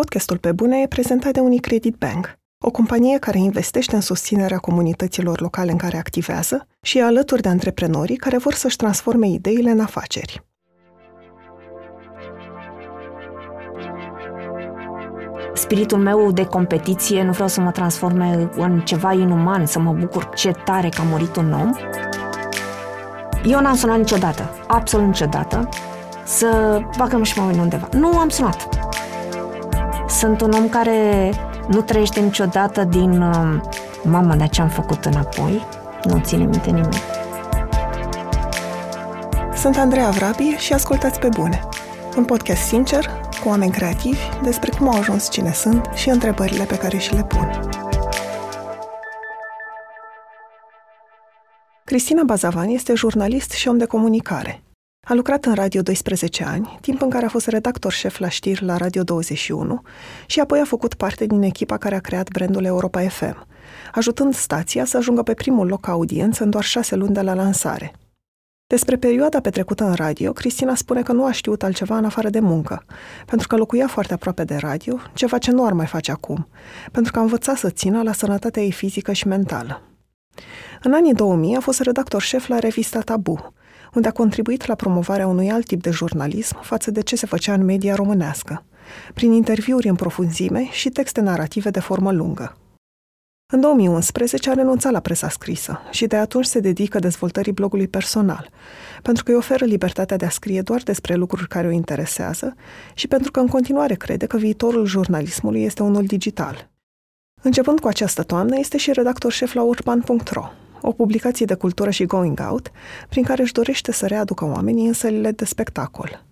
Podcastul Pe Bune e prezentat de Unicredit Bank, o companie care investește în susținerea comunităților locale în care activează și e alături de antreprenorii care vor să-și transforme ideile în afaceri. Spiritul meu de competiție nu vreau să mă transforme în ceva inuman, să mă bucur ce tare că a murit un om. Eu n-am sunat niciodată, absolut niciodată, să bagăm și mă undeva. Nu am sunat. Sunt un om care nu trăiește niciodată din uh, mamă, de ce am făcut înapoi. Nu ține minte nimic. Sunt Andreea Vrabie și ascultați pe bune. Un podcast sincer, cu oameni creativi, despre cum au ajuns cine sunt și întrebările pe care și le pun. Cristina Bazavan este jurnalist și om de comunicare. A lucrat în radio 12 ani, timp în care a fost redactor șef la știri la Radio 21 și apoi a făcut parte din echipa care a creat brandul Europa FM, ajutând stația să ajungă pe primul loc audiență în doar șase luni de la lansare. Despre perioada petrecută în radio, Cristina spune că nu a știut altceva în afară de muncă, pentru că locuia foarte aproape de radio, ceva ce nu ar mai face acum, pentru că a învățat să țină la sănătatea ei fizică și mentală. În anii 2000 a fost redactor șef la revista Tabu, unde a contribuit la promovarea unui alt tip de jurnalism față de ce se făcea în media românească, prin interviuri în profunzime și texte narrative de formă lungă. În 2011 a renunțat la presa scrisă și de atunci se dedică dezvoltării blogului personal, pentru că îi oferă libertatea de a scrie doar despre lucruri care o interesează și pentru că în continuare crede că viitorul jurnalismului este unul digital. Începând cu această toamnă, este și redactor șef la urban.ro, o publicație de cultură și going out, prin care își dorește să readucă oamenii în sălile de spectacol.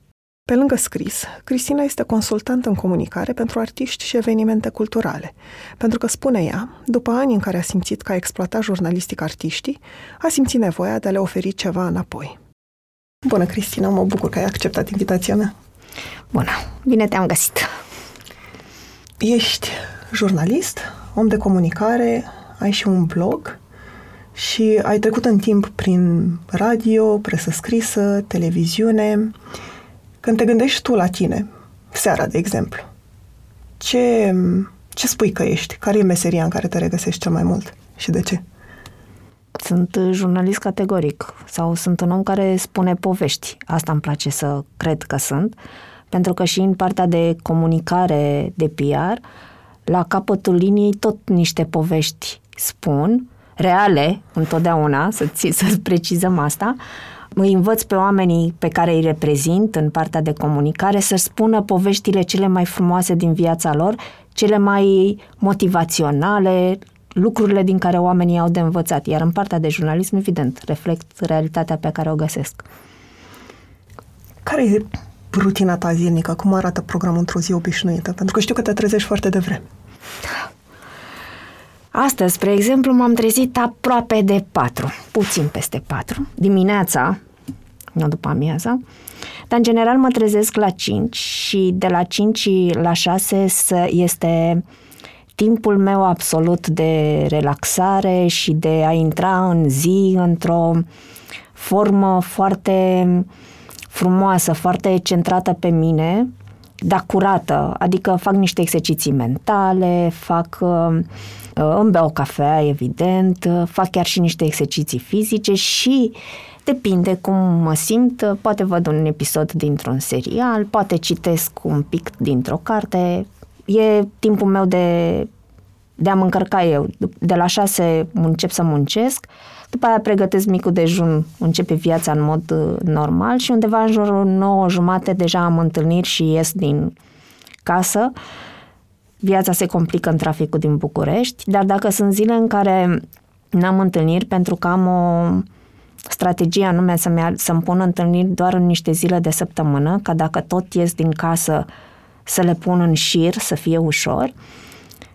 Pe lângă scris, Cristina este consultant în comunicare pentru artiști și evenimente culturale, pentru că, spune ea, după ani în care a simțit că a exploatat jurnalistic artiștii, a simțit nevoia de a le oferi ceva înapoi. Bună, Cristina, mă bucur că ai acceptat invitația mea. Bună, bine te-am găsit. Ești jurnalist, om de comunicare, ai și un blog și ai trecut în timp prin radio, presă scrisă, televiziune. Când te gândești tu la tine, seara, de exemplu, ce, ce spui că ești? Care e meseria în care te regăsești cel mai mult și de ce? Sunt jurnalist categoric sau sunt un om care spune povești. Asta îmi place să cred că sunt, pentru că și în partea de comunicare, de PR, la capătul liniei tot niște povești spun reale, întotdeauna, să, să precizăm asta, îi învăț pe oamenii pe care îi reprezint în partea de comunicare să spună poveștile cele mai frumoase din viața lor, cele mai motivaționale, lucrurile din care oamenii au de învățat. Iar în partea de jurnalism, evident, reflect realitatea pe care o găsesc. Care e rutina ta zilnică? Cum arată programul într-o zi obișnuită? Pentru că știu că te trezești foarte devreme. Astăzi, spre exemplu, m-am trezit aproape de 4, puțin peste 4, dimineața, nu după amiaza, dar în general mă trezesc la 5 și de la 5 la 6 este timpul meu absolut de relaxare și de a intra în zi într-o formă foarte frumoasă, foarte centrată pe mine, dar curată, adică fac niște exerciții mentale, fac uh, Uh, îmi beau cafea, evident, uh, fac chiar și niște exerciții fizice și depinde cum mă simt, uh, poate văd un episod dintr-un serial, poate citesc un pic dintr-o carte, e timpul meu de, de a mă încărca eu. De la șase încep să muncesc, după aia pregătesc micul dejun, începe viața în mod normal și undeva în jurul 9 jumate deja am întâlniri și ies din casă viața se complică în traficul din București, dar dacă sunt zile în care n-am întâlniri pentru că am o strategie anume să-mi, să-mi pun întâlniri doar în niște zile de săptămână, ca dacă tot ies din casă să le pun în șir, să fie ușor.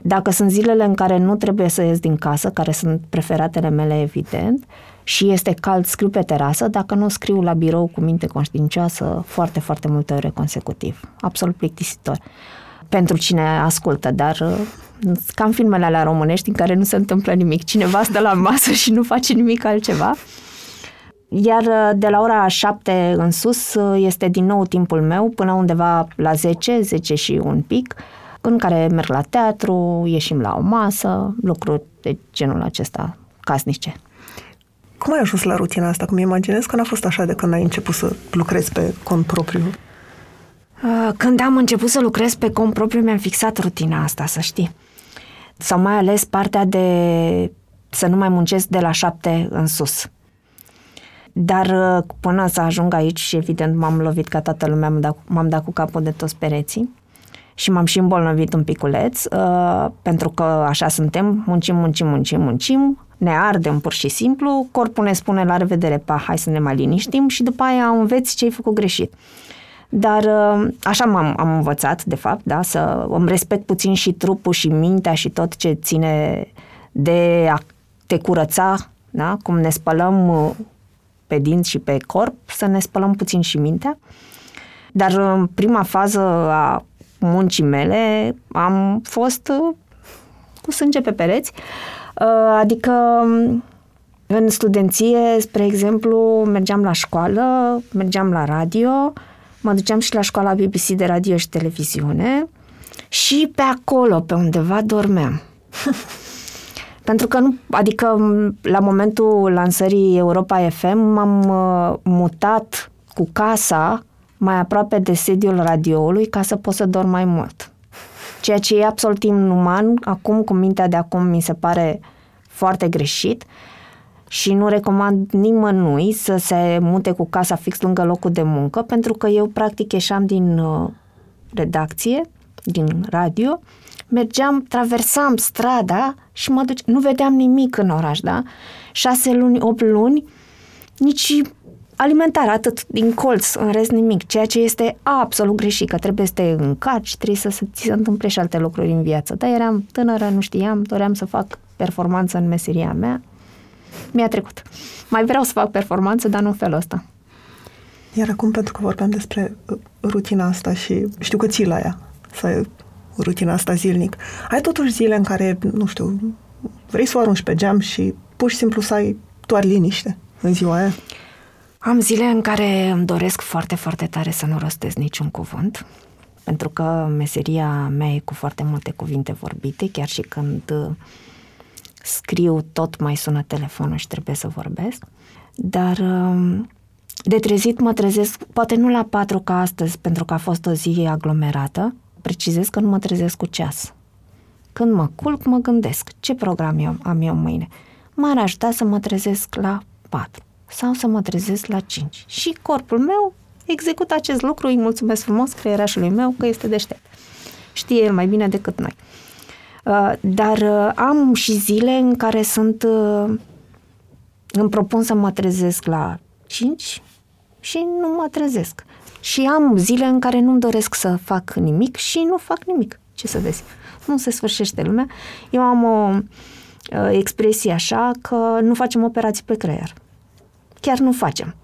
Dacă sunt zilele în care nu trebuie să ies din casă, care sunt preferatele mele, evident, și este cald, scriu pe terasă, dacă nu scriu la birou cu minte conștiincioasă foarte, foarte multe ore consecutiv. Absolut plictisitor pentru cine ascultă, dar uh, cam filmele alea românești în care nu se întâmplă nimic. Cineva stă la masă și nu face nimic altceva. Iar uh, de la ora 7 în sus uh, este din nou timpul meu până undeva la 10, 10 și un pic, în care merg la teatru, ieșim la o masă, lucruri de genul acesta casnice. Cum ai ajuns la rutina asta? Cum imaginez că n-a fost așa de când ai început să lucrezi pe cont propriu? Uh, când am început să lucrez pe cont propriu, mi-am fixat rutina asta, să știi. Sau mai ales partea de să nu mai muncesc de la șapte în sus. Dar uh, până să ajung aici și evident m-am lovit ca toată lumea, m-am dat, m-am dat cu capul de toți pereții și m-am și îmbolnăvit un piculeț, uh, pentru că așa suntem, muncim, muncim, muncim, muncim, ne ardem pur și simplu, corpul ne spune la revedere, pa, hai să ne mai liniștim și după aia înveți ce ai făcut greșit. Dar uh, așa m-am am învățat, de fapt, da, să îmi respect puțin și trupul și mintea și tot ce ține de a te curăța, da, cum ne spălăm uh, pe dinți și pe corp, să ne spălăm puțin și mintea. Dar în prima fază a muncii mele am fost uh, cu sânge pe pereți, adică în studenție, spre exemplu, mergeam la școală, mergeam la radio, mă duceam și la școala BBC de radio și televiziune și pe acolo, pe undeva, dormeam. Pentru că nu, adică la momentul lansării Europa FM m-am uh, mutat cu casa mai aproape de sediul radioului ca să pot să dorm mai mult. Ceea ce e absolut inuman, acum cu mintea de acum mi se pare foarte greșit, și nu recomand nimănui să se mute cu casa fix lângă locul de muncă, pentru că eu practic ieșeam din uh, redacție, din radio, mergeam, traversam strada și mă duce, nu vedeam nimic în oraș, da? Șase luni, opt luni, nici alimentar, atât din colț, în rest nimic, ceea ce este absolut greșit, că trebuie să te încarci, trebuie să, să ți se întâmple și alte lucruri în viață. Dar eram tânără, nu știam, doream să fac performanță în meseria mea mi-a trecut. Mai vreau să fac performanță, dar nu în felul ăsta. Iar acum, pentru că vorbeam despre uh, rutina asta și știu că ții la ea, să ai rutina asta zilnic, ai totuși zile în care, nu știu, vrei să o arunci pe geam și pur și simplu să ai doar liniște în ziua aia? Am zile în care îmi doresc foarte, foarte tare să nu rostez niciun cuvânt, pentru că meseria mea e cu foarte multe cuvinte vorbite, chiar și când uh, scriu, tot mai sună telefonul și trebuie să vorbesc. Dar um, de trezit mă trezesc, poate nu la patru ca astăzi, pentru că a fost o zi aglomerată, precizez că nu mă trezesc cu ceas. Când mă culc, mă gândesc, ce program eu, am eu mâine? M-ar ajuta să mă trezesc la 4 sau să mă trezesc la 5. Și corpul meu execută acest lucru, îi mulțumesc frumos creierașului meu că este deștept. Știe el mai bine decât noi. Uh, dar uh, am și zile în care sunt uh, îmi propun să mă trezesc la 5 și nu mă trezesc. Și am zile în care nu-mi doresc să fac nimic și nu fac nimic. Ce să vezi? Nu se sfârșește lumea. Eu am o expresie așa că nu facem operații pe creier. Chiar nu facem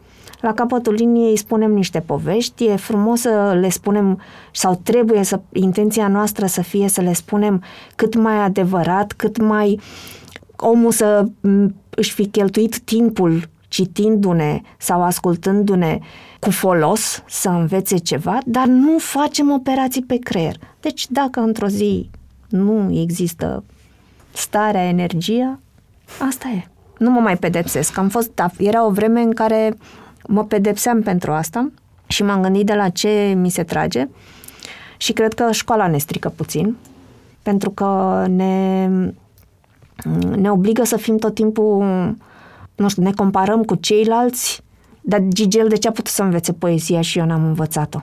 la capătul liniei spunem niște povești, e frumos să le spunem sau trebuie să, intenția noastră să fie să le spunem cât mai adevărat, cât mai omul să își fi cheltuit timpul citindu-ne sau ascultându-ne cu folos să învețe ceva, dar nu facem operații pe creier. Deci dacă într-o zi nu există starea, energia, asta e. Nu mă mai pedepsesc. Am fost, da, era o vreme în care mă pedepseam pentru asta și m-am gândit de la ce mi se trage și cred că școala ne strică puțin, pentru că ne, ne obligă să fim tot timpul, nu știu, ne comparăm cu ceilalți, dar Gigel de ce a putut să învețe poezia și eu n-am învățat-o?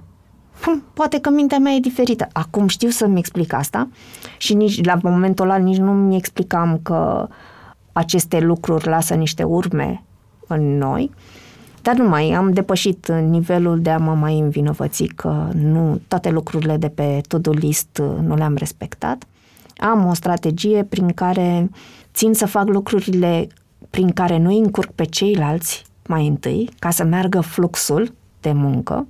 Hm, poate că mintea mea e diferită. Acum știu să-mi explic asta și nici la momentul ăla nici nu mi explicam că aceste lucruri lasă niște urme în noi. Dar nu mai am depășit nivelul de a mă mai învinovăți că nu toate lucrurile de pe to-do list nu le-am respectat. Am o strategie prin care țin să fac lucrurile prin care nu încurc pe ceilalți mai întâi, ca să meargă fluxul de muncă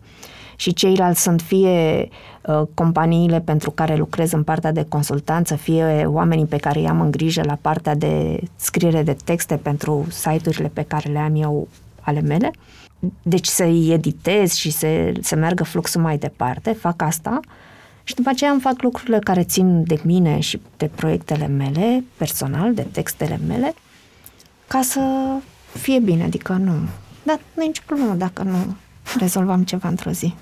și ceilalți sunt fie uh, companiile pentru care lucrez în partea de consultanță, fie oamenii pe care i-am în grijă la partea de scriere de texte pentru site-urile pe care le am eu ale mele. Deci să-i editez și să, să meargă fluxul mai departe, fac asta Și după aceea îmi fac lucrurile care țin de mine și de proiectele mele, personal, de textele mele, ca să fie bine, adică nu. Dar nu e nicio problemă dacă nu rezolvam ceva într-o zi.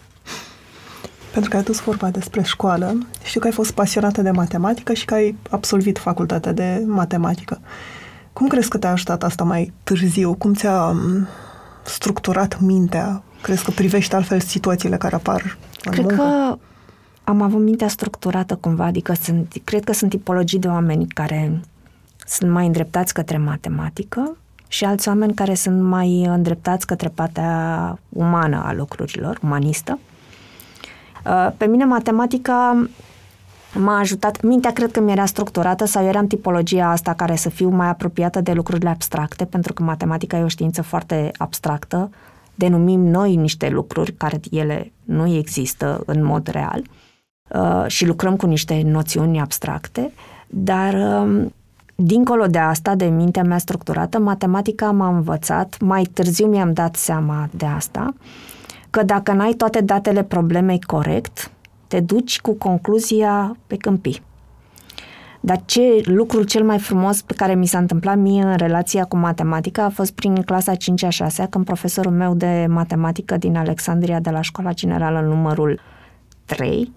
Pentru că ai dus vorba despre școală, știu că ai fost pasionată de matematică și că ai absolvit facultatea de matematică. Cum crezi că te-a ajutat asta mai târziu? Cum ți-a structurat mintea? Crezi că privești altfel situațiile care apar în Cred muncă? că am avut mintea structurată cumva, adică sunt, cred că sunt tipologii de oameni care sunt mai îndreptați către matematică și alți oameni care sunt mai îndreptați către partea umană a lucrurilor, umanistă. Uh, pe mine matematica m-a ajutat, mintea cred că mi era structurată sau eram tipologia asta care să fiu mai apropiată de lucrurile abstracte, pentru că matematica e o știință foarte abstractă, denumim noi niște lucruri care ele nu există în mod real uh, și lucrăm cu niște noțiuni abstracte, dar um, dincolo de asta, de mintea mea structurată, matematica m-a învățat, mai târziu mi-am dat seama de asta, că dacă n-ai toate datele problemei corect, te duci cu concluzia pe câmpii. Dar ce lucrul cel mai frumos pe care mi s-a întâmplat mie în relația cu matematica a fost prin clasa 5-a 6 când profesorul meu de matematică din Alexandria de la școala generală numărul 3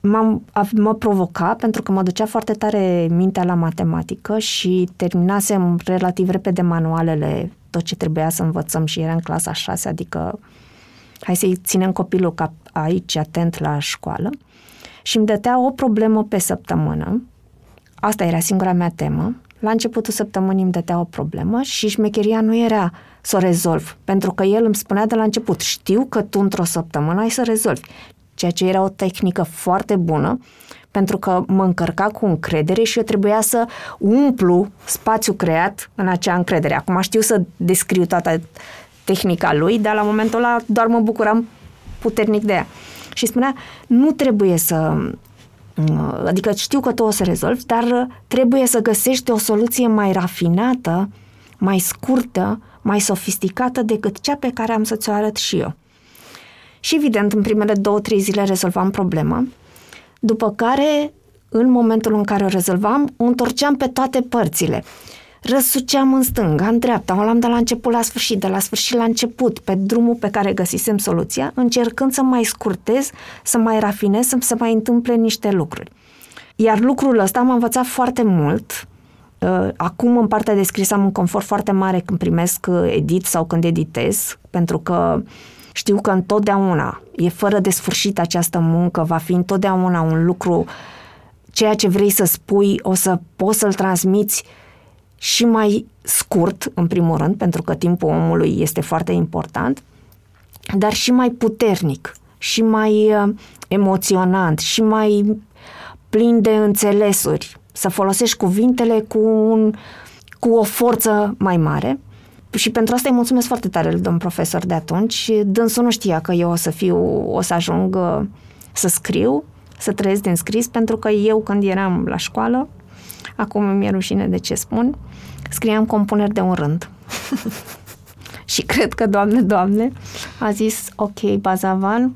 m-a, mă provoca pentru că mă ducea foarte tare mintea la matematică și terminasem relativ repede manualele, tot ce trebuia să învățăm și era în clasa 6, adică hai să-i ținem copilul ca aici atent la școală și îmi dătea o problemă pe săptămână. Asta era singura mea temă. La începutul săptămânii îmi dătea o problemă și șmecheria nu era să o rezolv, pentru că el îmi spunea de la început, știu că tu într-o săptămână ai să rezolvi, ceea ce era o tehnică foarte bună, pentru că mă încărca cu încredere și eu trebuia să umplu spațiul creat în acea încredere. Acum știu să descriu toată tehnica lui, dar la momentul ăla doar mă bucuram puternic de ea. Și spunea, nu trebuie să... Adică știu că tu o să rezolvi, dar trebuie să găsești o soluție mai rafinată, mai scurtă, mai sofisticată decât cea pe care am să ți-o arăt și eu. Și evident, în primele două, trei zile rezolvam problema, după care, în momentul în care o rezolvam, o întorceam pe toate părțile răsuceam în stânga, în dreapta, o luam de la început la sfârșit, de la sfârșit la început, pe drumul pe care găsisem soluția, încercând să mai scurtez, să mai rafinez, să se mai întâmple niște lucruri. Iar lucrul ăsta m-a învățat foarte mult. Uh, acum, în partea de scris, am un confort foarte mare când primesc uh, edit sau când editez, pentru că știu că întotdeauna e fără de sfârșit această muncă, va fi întotdeauna un lucru, ceea ce vrei să spui, o să poți să-l transmiți și mai scurt, în primul rând, pentru că timpul omului este foarte important, dar și mai puternic, și mai uh, emoționant, și mai plin de înțelesuri. Să folosești cuvintele cu, un, cu o forță mai mare. Și pentru asta îi mulțumesc foarte tare lui domn profesor de atunci. Dânsul nu știa că eu o să fiu, o să ajung uh, să scriu, să trăiesc din scris, pentru că eu când eram la școală, acum mi-e rușine de ce spun, scriam compuneri de un rând. și cred că, doamne, doamne, a zis, ok, Bazavan,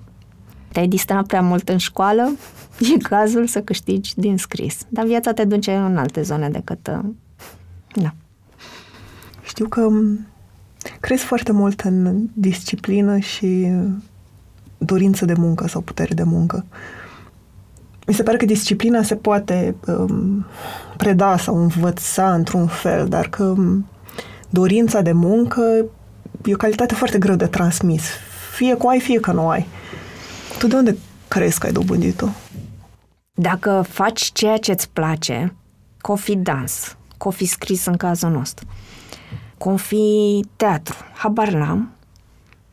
te-ai distrat prea mult în școală, e cazul să câștigi din scris. Dar viața te duce în alte zone decât... Uh, da. Știu că crezi foarte mult în disciplină și dorință de muncă sau putere de muncă. Mi se pare că disciplina se poate um, preda sau învăța într-un fel, dar că um, dorința de muncă e o calitate foarte greu de transmis. Fie că o ai, fie că nu ai. Tu de unde crezi că ai dobândit-o? Dacă faci ceea ce îți place, cofi dans, cofi scris în cazul nostru, cofi teatru, habar n-am,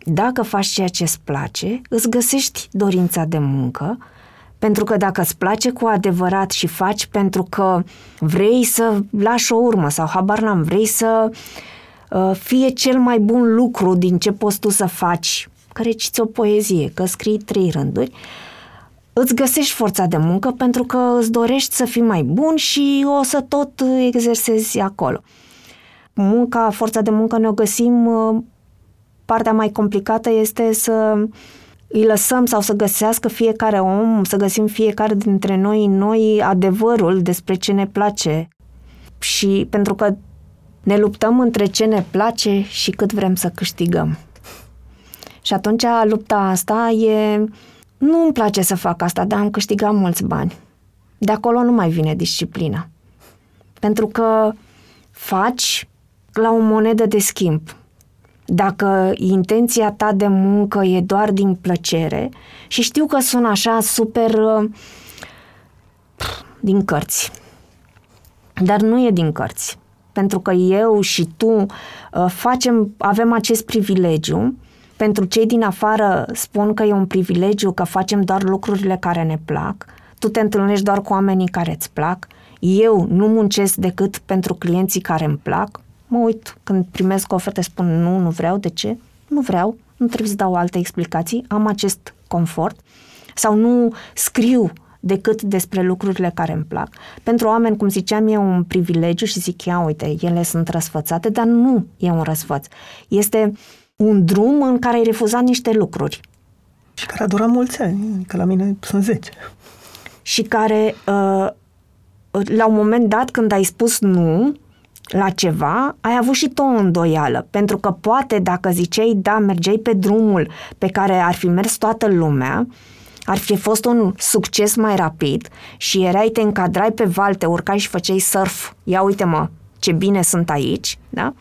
dacă faci ceea ce îți place, îți găsești dorința de muncă, pentru că dacă îți place cu adevărat și faci pentru că vrei să lași o urmă sau habar n-am, vrei să uh, fie cel mai bun lucru din ce poți tu să faci, că reciți o poezie, că scrii trei rânduri, îți găsești forța de muncă pentru că îți dorești să fii mai bun și o să tot exersezi acolo. Munca, forța de muncă ne-o găsim, uh, partea mai complicată este să îi lăsăm sau să găsească fiecare om, să găsim fiecare dintre noi noi adevărul despre ce ne place. Și pentru că ne luptăm între ce ne place și cât vrem să câștigăm. Și atunci lupta asta e... Nu îmi place să fac asta, dar am câștigat mulți bani. De acolo nu mai vine disciplina. Pentru că faci la o monedă de schimb. Dacă intenția ta de muncă e doar din plăcere, și știu că sună așa super uh, din cărți, dar nu e din cărți. Pentru că eu și tu uh, facem, avem acest privilegiu. Pentru cei din afară spun că e un privilegiu, că facem doar lucrurile care ne plac. Tu te întâlnești doar cu oamenii care îți plac. Eu nu muncesc decât pentru clienții care îmi plac mă uit când primesc oferte, spun nu, nu vreau, de ce? Nu vreau, nu trebuie să dau alte explicații, am acest confort sau nu scriu decât despre lucrurile care îmi plac. Pentru oameni, cum ziceam, e un privilegiu și zic, ia uite, ele sunt răsfățate, dar nu e un răsfăț. Este un drum în care ai refuzat niște lucruri. Și care a durat mulți ani, că la mine sunt 10. Și care, uh, la un moment dat, când ai spus nu, la ceva, ai avut și tu o îndoială, pentru că poate dacă ziceai da, mergeai pe drumul pe care ar fi mers toată lumea, ar fi fost un succes mai rapid și erai, te încadrai pe val, te urcai și făceai surf. Ia uite mă, ce bine sunt aici, da?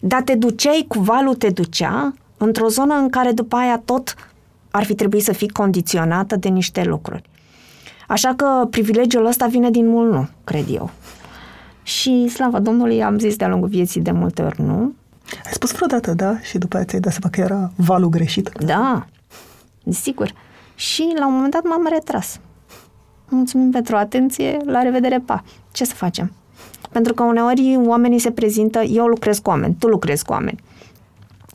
Dar te duceai, cu valul te ducea într-o zonă în care după aia tot ar fi trebuit să fii condiționată de niște lucruri. Așa că privilegiul ăsta vine din mult nu, cred eu. Și, slavă Domnului, am zis de-a lungul vieții de multe ori nu. Ai spus vreodată, da? Și după aceea ți-ai dat seama că era valul greșit? Da, sigur. Și la un moment dat m-am retras. Mulțumim pentru atenție, la revedere, pa. Ce să facem? Pentru că uneori oamenii se prezintă, eu lucrez cu oameni, tu lucrezi cu oameni.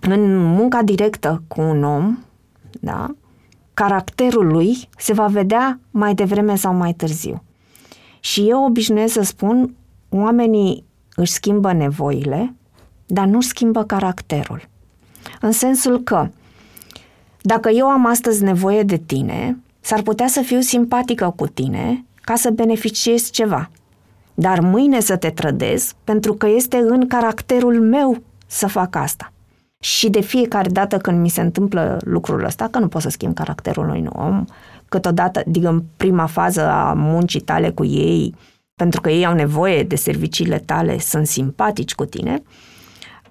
În munca directă cu un om, da, caracterul lui se va vedea mai devreme sau mai târziu. Și eu obișnuiesc să spun, oamenii își schimbă nevoile, dar nu schimbă caracterul. În sensul că, dacă eu am astăzi nevoie de tine, s-ar putea să fiu simpatică cu tine ca să beneficiez ceva. Dar mâine să te trădez pentru că este în caracterul meu să fac asta. Și de fiecare dată când mi se întâmplă lucrul ăsta, că nu pot să schimb caracterul unui om, câteodată, adică în prima fază a muncii tale cu ei, pentru că ei au nevoie de serviciile tale, sunt simpatici cu tine,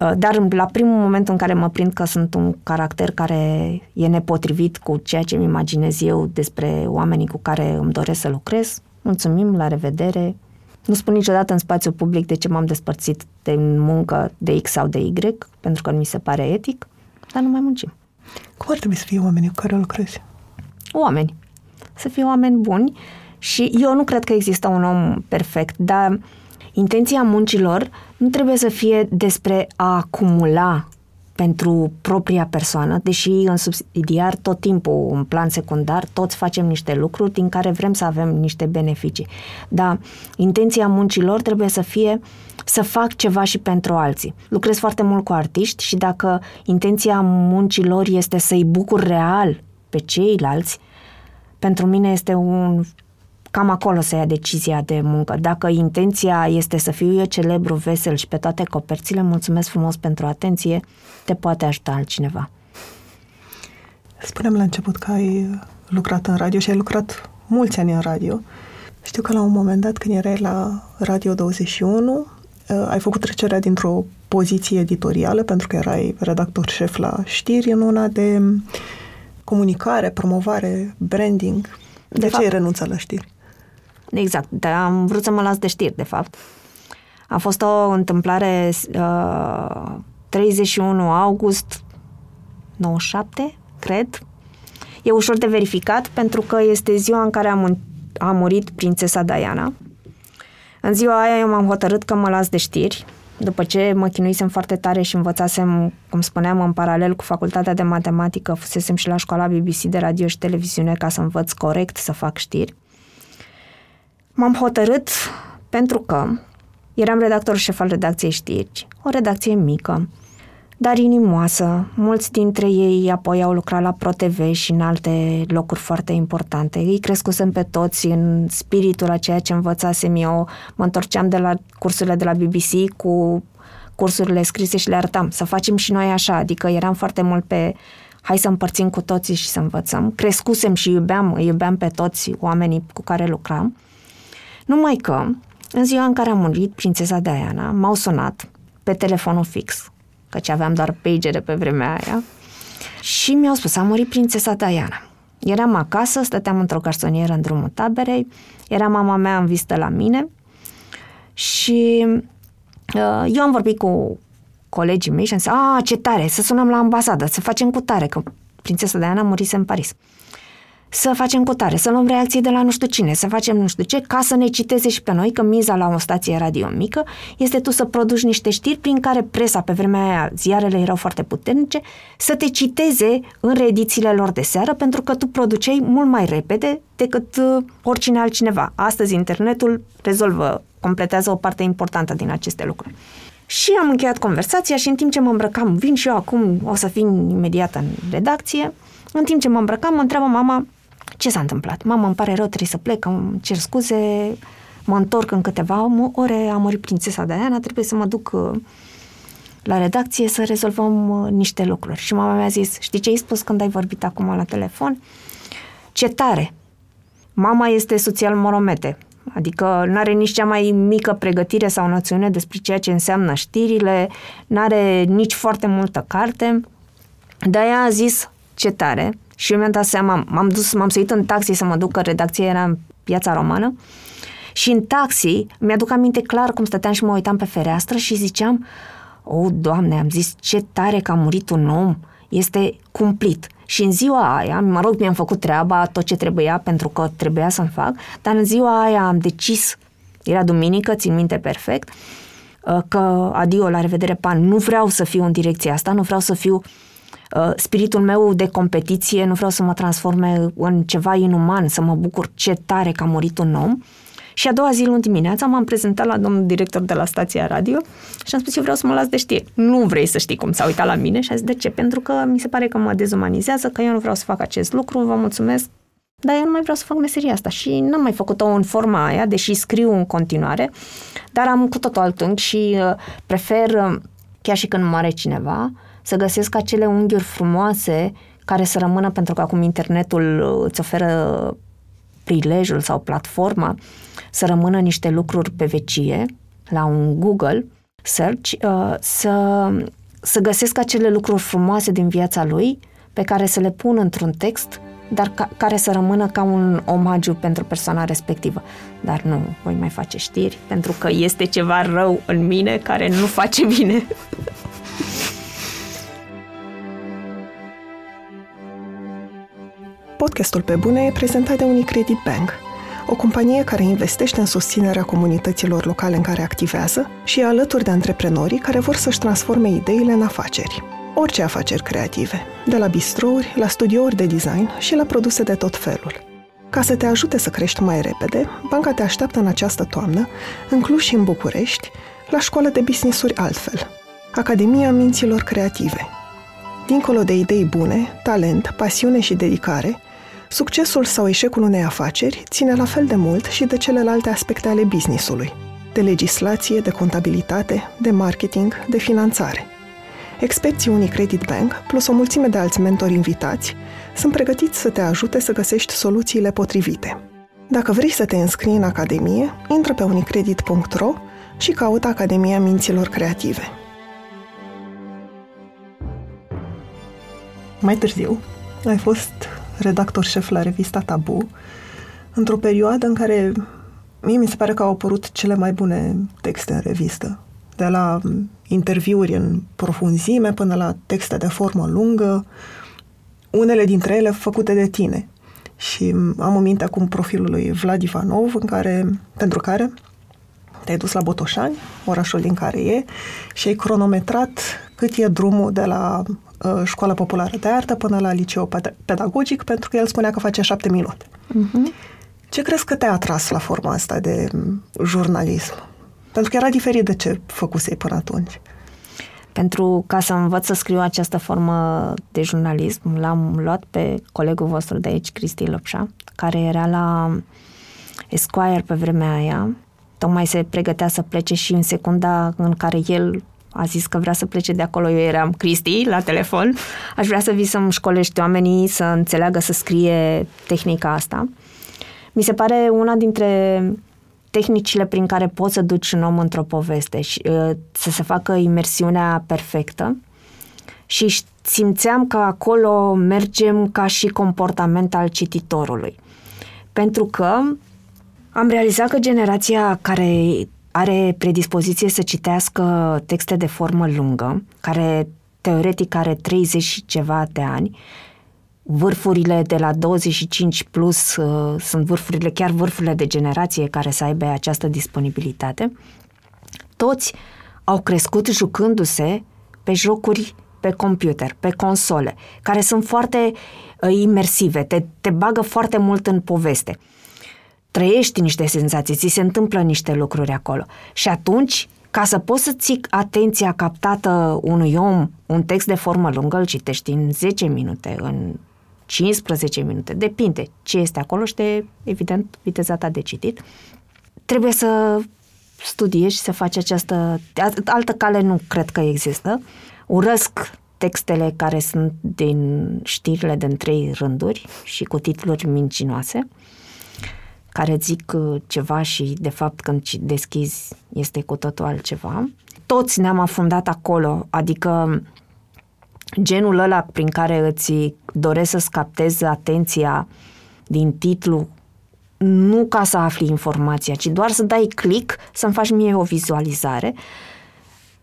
uh, dar la primul moment în care mă prind că sunt un caracter care e nepotrivit cu ceea ce îmi imaginez eu despre oamenii cu care îmi doresc să lucrez, mulțumim, la revedere. Nu spun niciodată în spațiu public de ce m-am despărțit de muncă de X sau de Y, pentru că nu mi se pare etic, dar nu mai muncim. Cum ar trebui să fie oamenii cu care lucrezi? Oameni. Să fie oameni buni, și eu nu cred că există un om perfect, dar intenția muncilor nu trebuie să fie despre a acumula pentru propria persoană, deși în subsidiar tot timpul, în plan secundar, toți facem niște lucruri din care vrem să avem niște beneficii. Dar intenția muncilor trebuie să fie să fac ceva și pentru alții. Lucrez foarte mult cu artiști și dacă intenția muncilor este să-i bucur real pe ceilalți, pentru mine este un cam acolo să ia decizia de muncă. Dacă intenția este să fiu eu celebru, vesel și pe toate coperțile, mulțumesc frumos pentru atenție, te poate ajuta altcineva. Spunem la început că ai lucrat în radio și ai lucrat mulți ani în radio. Știu că la un moment dat, când erai la Radio 21, uh, ai făcut trecerea dintr-o poziție editorială, pentru că erai redactor șef la știri, în una de comunicare, promovare, branding. De, de ce fapt, ai renunțat la știri? Exact, dar am vrut să mă las de știri, de fapt. A fost o întâmplare uh, 31 august 97, cred. E ușor de verificat pentru că este ziua în care a, mun- a murit prințesa Diana. În ziua aia eu m-am hotărât că mă las de știri, după ce mă chinuisem foarte tare și învățasem, cum spuneam, în paralel cu facultatea de matematică, fusesem și la școala BBC de radio și televiziune ca să învăț corect să fac știri. M-am hotărât pentru că eram redactor șef al redacției știri, o redacție mică, dar inimoasă. Mulți dintre ei apoi au lucrat la ProTV și în alte locuri foarte importante. Ei crescusem pe toți în spiritul a ceea ce învățasem eu. Mă întorceam de la cursurile de la BBC cu cursurile scrise și le arătam. Să facem și noi așa, adică eram foarte mult pe hai să împărțim cu toții și să învățăm. Crescusem și iubeam, iubeam pe toți oamenii cu care lucram. Numai că, în ziua în care a murit prințesa Diana, m-au sunat pe telefonul fix, căci aveam doar pagere pe vremea aia, și mi-au spus, a murit prințesa Diana. Eram acasă, stăteam într-o garsonieră în drumul taberei, era mama mea în vizită la mine și uh, eu am vorbit cu colegii mei și am zis, a, ce tare, să sunăm la ambasadă, să facem cu tare, că prințesa Diana murise în Paris. Să facem cu tare, să luăm reacții de la nu știu cine, să facem nu știu ce, ca să ne citeze și pe noi, că miza la o stație radio mică este tu să produci niște știri prin care presa, pe vremea aia, ziarele erau foarte puternice, să te citeze în reedițiile lor de seară, pentru că tu produceai mult mai repede decât uh, oricine altcineva. Astăzi internetul rezolvă, completează o parte importantă din aceste lucruri. Și am încheiat conversația și în timp ce mă îmbrăcam, vin și eu acum, o să vin imediat în redacție, în timp ce mă îmbrăcam, mă întreabă mama ce s-a întâmplat. Mama, îmi pare rău, trebuie să plec, îmi cer scuze, mă întorc în câteva ore, a murit prințesa Diana, trebuie să mă duc uh, la redacție să rezolvăm uh, niște lucruri. Și mama mi-a zis, știi ce ai spus când ai vorbit acum la telefon? Ce tare! Mama este soția al Moromete. Adică nu are nici cea mai mică pregătire sau noțiune despre ceea ce înseamnă știrile, nu are nici foarte multă carte. De-aia a zis ce tare și eu mi-am dat seama, m-am dus, m-am suit în taxi să mă duc, că redacția era în piața romană și în taxi mi-aduc aminte clar cum stăteam și mă uitam pe fereastră și ziceam, o, oh, Doamne, am zis ce tare că a murit un om, este cumplit. Și în ziua aia, mă rog, mi-am făcut treaba, tot ce trebuia, pentru că trebuia să-mi fac, dar în ziua aia am decis, era duminică, țin minte perfect, uh, că adio, la revedere, pan, nu vreau să fiu în direcția asta, nu vreau să fiu uh, spiritul meu de competiție, nu vreau să mă transforme în ceva inuman, să mă bucur ce tare că a murit un om. Și a doua zi, luni dimineața, m-am prezentat la domnul director de la stația radio și am spus, eu vreau să mă las de știri. Nu vrei să știi cum s-a uitat la mine? Și a zis, de ce? Pentru că mi se pare că mă dezumanizează, că eu nu vreau să fac acest lucru, vă mulțumesc, dar eu nu mai vreau să fac meseria asta și n-am mai făcut-o în forma aia, deși scriu în continuare, dar am cu totul alt unghi și uh, prefer, uh, chiar și când moare cineva, să găsesc acele unghiuri frumoase care să rămână, pentru că acum internetul uh, îți oferă prilejul sau platforma să rămână niște lucruri pe vecie, la un Google search, uh, să, să găsesc acele lucruri frumoase din viața lui, pe care să le pun într-un text, dar ca, care să rămână ca un omagiu pentru persoana respectivă. Dar nu voi mai face știri, pentru că este ceva rău în mine care nu face bine. Podcastul Pe Bune e prezentat de Unicredit Bank, o companie care investește în susținerea comunităților locale în care activează și e alături de antreprenorii care vor să-și transforme ideile în afaceri. Orice afaceri creative, de la bistrouri, la studiouri de design și la produse de tot felul. Ca să te ajute să crești mai repede, banca te așteaptă în această toamnă, în Cluj și în București, la școală de business-uri altfel, Academia Minților Creative. Dincolo de idei bune, talent, pasiune și dedicare, Succesul sau eșecul unei afaceri ține la fel de mult și de celelalte aspecte ale businessului, de legislație, de contabilitate, de marketing, de finanțare. Experții Unicredit Bank, plus o mulțime de alți mentori invitați, sunt pregătiți să te ajute să găsești soluțiile potrivite. Dacă vrei să te înscrii în Academie, intră pe unicredit.ro și caută Academia Minților Creative. Mai târziu, ai fost redactor șef la revista Tabu, într-o perioadă în care mie mi se pare că au apărut cele mai bune texte în revistă. De la interviuri în profunzime până la texte de formă lungă, unele dintre ele făcute de tine. Și am în minte acum profilul lui Vlad Ivanov, în care, pentru care te-ai dus la Botoșani, orașul din care e, și ai cronometrat cât e drumul de la uh, școala populară de artă până la liceu pedagogic, pentru că el spunea că face șapte minute. Uh-huh. Ce crezi că te-a atras la forma asta de jurnalism? Pentru că era diferit de ce făcusei până atunci. Pentru ca să învăț să scriu această formă de jurnalism, l-am luat pe colegul vostru de aici, Cristi Lopșa, care era la Esquire pe vremea aia. Tocmai se pregătea să plece și în secunda în care el a zis că vrea să plece de acolo, eu eram Cristi la telefon, aș vrea să vii să-mi școlești oamenii să înțeleagă să scrie tehnica asta. Mi se pare una dintre tehnicile prin care poți să duci un om într-o poveste și uh, să se facă imersiunea perfectă și simțeam că acolo mergem ca și comportament al cititorului. Pentru că am realizat că generația care are predispoziție să citească texte de formă lungă, care teoretic are 30 și ceva de ani, vârfurile de la 25 plus uh, sunt vârfurile, chiar vârfurile de generație care să aibă această disponibilitate, toți au crescut jucându-se pe jocuri pe computer, pe console, care sunt foarte uh, imersive, te, te bagă foarte mult în poveste. Trăiești niște senzații, ți se întâmplă niște lucruri acolo. Și atunci, ca să poți să ții atenția captată unui om, un text de formă lungă îl citești în 10 minute, în 15 minute, depinde ce este acolo și de, evident, viteza ta de citit. Trebuie să studiezi și să faci această... Altă cale nu cred că există. Urăsc textele care sunt din știrile din trei rânduri și cu titluri mincinoase, care zic uh, ceva și, de fapt, când deschizi, este cu totul altceva. Toți ne-am afundat acolo, adică genul ăla prin care îți doresc să-ți captezi atenția din titlu nu ca să afli informația, ci doar să dai click, să-mi faci mie o vizualizare.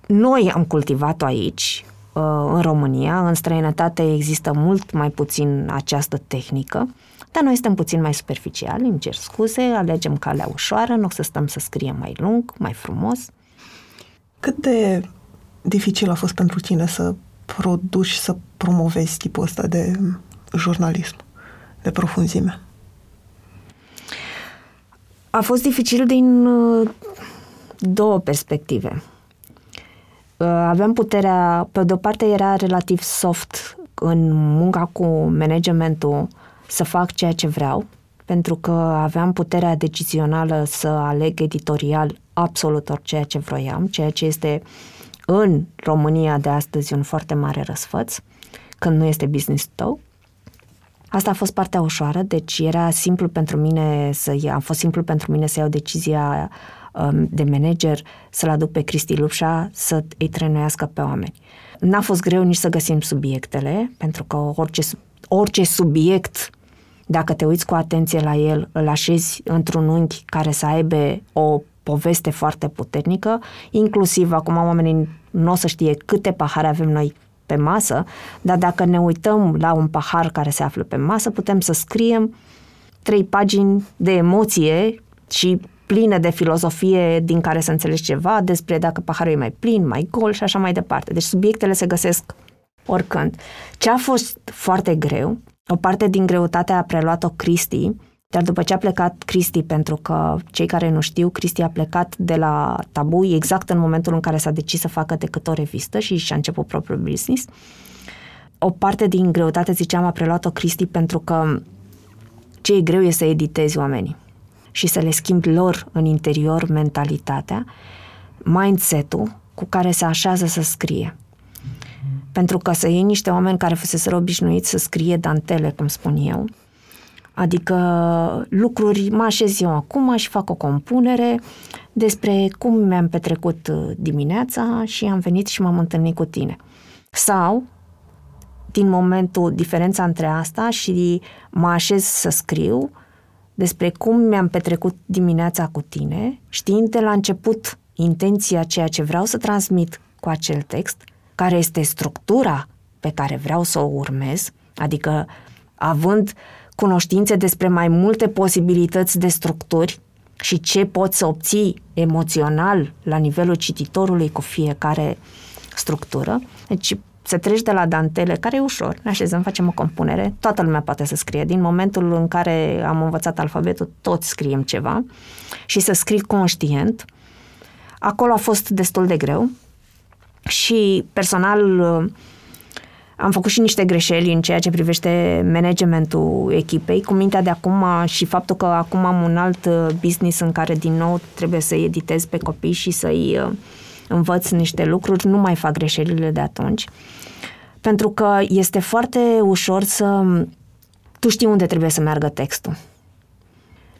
Noi am cultivat-o aici, uh, în România, în străinătate există mult mai puțin această tehnică, dar noi suntem puțin mai superficiali, îmi cer scuze, alegem calea ușoară, nu o să stăm să scriem mai lung, mai frumos. Cât de dificil a fost pentru tine să produci, să promovezi tipul ăsta de jurnalism, de profunzime? A fost dificil din uh, două perspective. Uh, aveam puterea, pe de o parte era relativ soft în munca cu managementul să fac ceea ce vreau, pentru că aveam puterea decizională să aleg editorial absolut orice ceea ce vroiam, ceea ce este uh, în România de astăzi un foarte mare răsfăț, când nu este business tău. Asta a fost partea ușoară, deci era simplu pentru mine să ia, a fost simplu pentru mine să iau decizia um, de manager să-l aduc pe Cristi Lupșa să îi trenuiască pe oameni. N-a fost greu nici să găsim subiectele, pentru că orice, orice subiect, dacă te uiți cu atenție la el, îl așezi într-un unghi care să aibă o poveste foarte puternică, inclusiv acum oamenii nu o să știe câte pahare avem noi pe masă, dar dacă ne uităm la un pahar care se află pe masă, putem să scriem trei pagini de emoție și plină de filozofie din care să înțelegi ceva despre dacă paharul e mai plin, mai gol și așa mai departe. Deci subiectele se găsesc oricând. Ce a fost foarte greu, o parte din greutate a preluat-o Cristi, dar după ce a plecat Cristi, pentru că cei care nu știu, Cristi a plecat de la Tabu exact în momentul în care s-a decis să facă decât o revistă și și-a început propriul business. O parte din greutate, ziceam, a preluat-o Cristi pentru că ce e greu e să editezi oamenii și să le schimbi lor în interior mentalitatea, mindset-ul cu care se așează să scrie. Pentru că să iei niște oameni care fusese obișnuiți să scrie dantele, cum spun eu, Adică lucruri, mă așez eu acum și fac o compunere despre cum mi-am petrecut uh, dimineața și am venit și m-am întâlnit cu tine. Sau, din momentul, diferența între asta și mă așez să scriu despre cum mi-am petrecut dimineața cu tine, știind de la început intenția ceea ce vreau să transmit cu acel text, care este structura pe care vreau să o urmez, adică având uh, cunoștințe despre mai multe posibilități de structuri și ce poți să obții emoțional la nivelul cititorului cu fiecare structură. Deci să treci de la dantele, care e ușor, ne așezăm, facem o compunere, toată lumea poate să scrie. Din momentul în care am învățat alfabetul, toți scriem ceva și să scrii conștient. Acolo a fost destul de greu, și personal am făcut și niște greșeli în ceea ce privește managementul echipei, cu mintea de acum și faptul că acum am un alt uh, business în care din nou trebuie să-i editez pe copii și să-i uh, învăț niște lucruri, nu mai fac greșelile de atunci. Pentru că este foarte ușor să... Tu știi unde trebuie să meargă textul.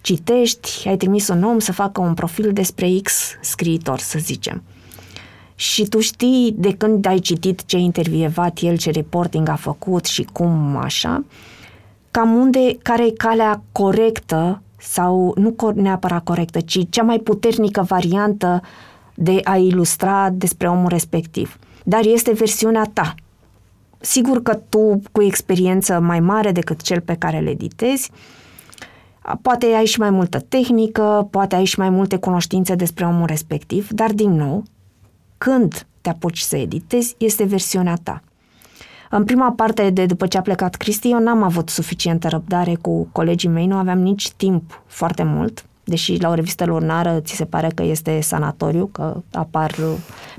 Citești, ai trimis un om să facă un profil despre X scriitor, să zicem și tu știi de când ai citit ce intervievat el, ce reporting a făcut și cum așa, cam unde, care e calea corectă sau nu neapărat corectă, ci cea mai puternică variantă de a ilustra despre omul respectiv. Dar este versiunea ta. Sigur că tu, cu experiență mai mare decât cel pe care le editezi, poate ai și mai multă tehnică, poate ai și mai multe cunoștințe despre omul respectiv, dar din nou, când te apuci să editezi, este versiunea ta. În prima parte de după ce a plecat Cristi, eu n-am avut suficientă răbdare cu colegii mei, nu aveam nici timp foarte mult, deși la o revistă lunară ți se pare că este sanatoriu, că apar,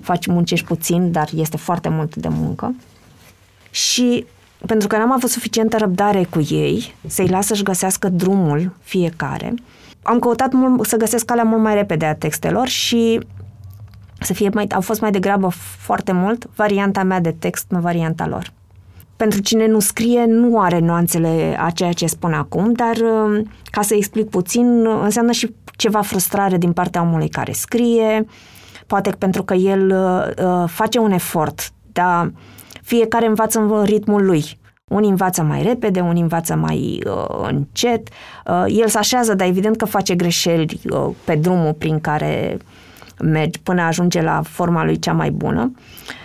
faci, muncești puțin, dar este foarte mult de muncă. Și pentru că n-am avut suficientă răbdare cu ei, să-i las să-și găsească drumul fiecare, am căutat mult, să găsesc calea mult mai repede a textelor și să fie mai, au fost mai degrabă foarte mult varianta mea de text, nu varianta lor. Pentru cine nu scrie, nu are nuanțele a ceea ce spun acum, dar um, ca să explic puțin, înseamnă și ceva frustrare din partea omului care scrie, poate pentru că el uh, uh face un efort, dar fiecare învață în ritmul lui. Unii învață mai repede, unii învață mai uh, încet. Uh, el se așează, dar evident că face greșeli uh, pe drumul prin care uh, mergi până ajunge la forma lui cea mai bună,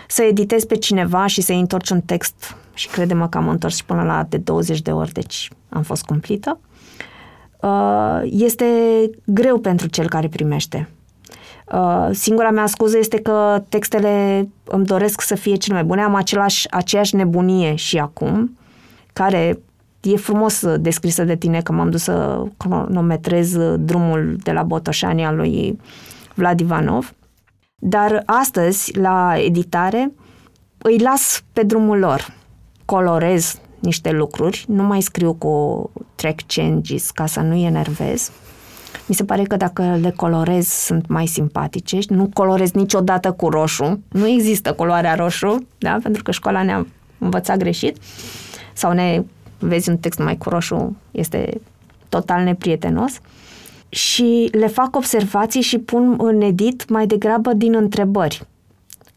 să editezi pe cineva și să-i întorci un text și crede-mă că am întors până la de 20 de ori, deci am fost cumplită. Uh, este greu pentru cel care primește. Uh, singura mea scuză este că textele îmi doresc să fie cele mai bune. Am același, aceeași nebunie și acum, care e frumos descrisă de tine că m-am dus să cronometrez drumul de la Botoșani al lui Vlad Ivanov, dar astăzi, la editare, îi las pe drumul lor. Colorez niște lucruri, nu mai scriu cu track changes ca să nu-i enervez. Mi se pare că dacă le colorez sunt mai simpatice. Nu colorez niciodată cu roșu. Nu există culoarea roșu, da? pentru că școala ne-a învățat greșit. Sau ne vezi un text mai cu roșu, este total neprietenos. Uh, și le fac observații și pun în edit mai degrabă din întrebări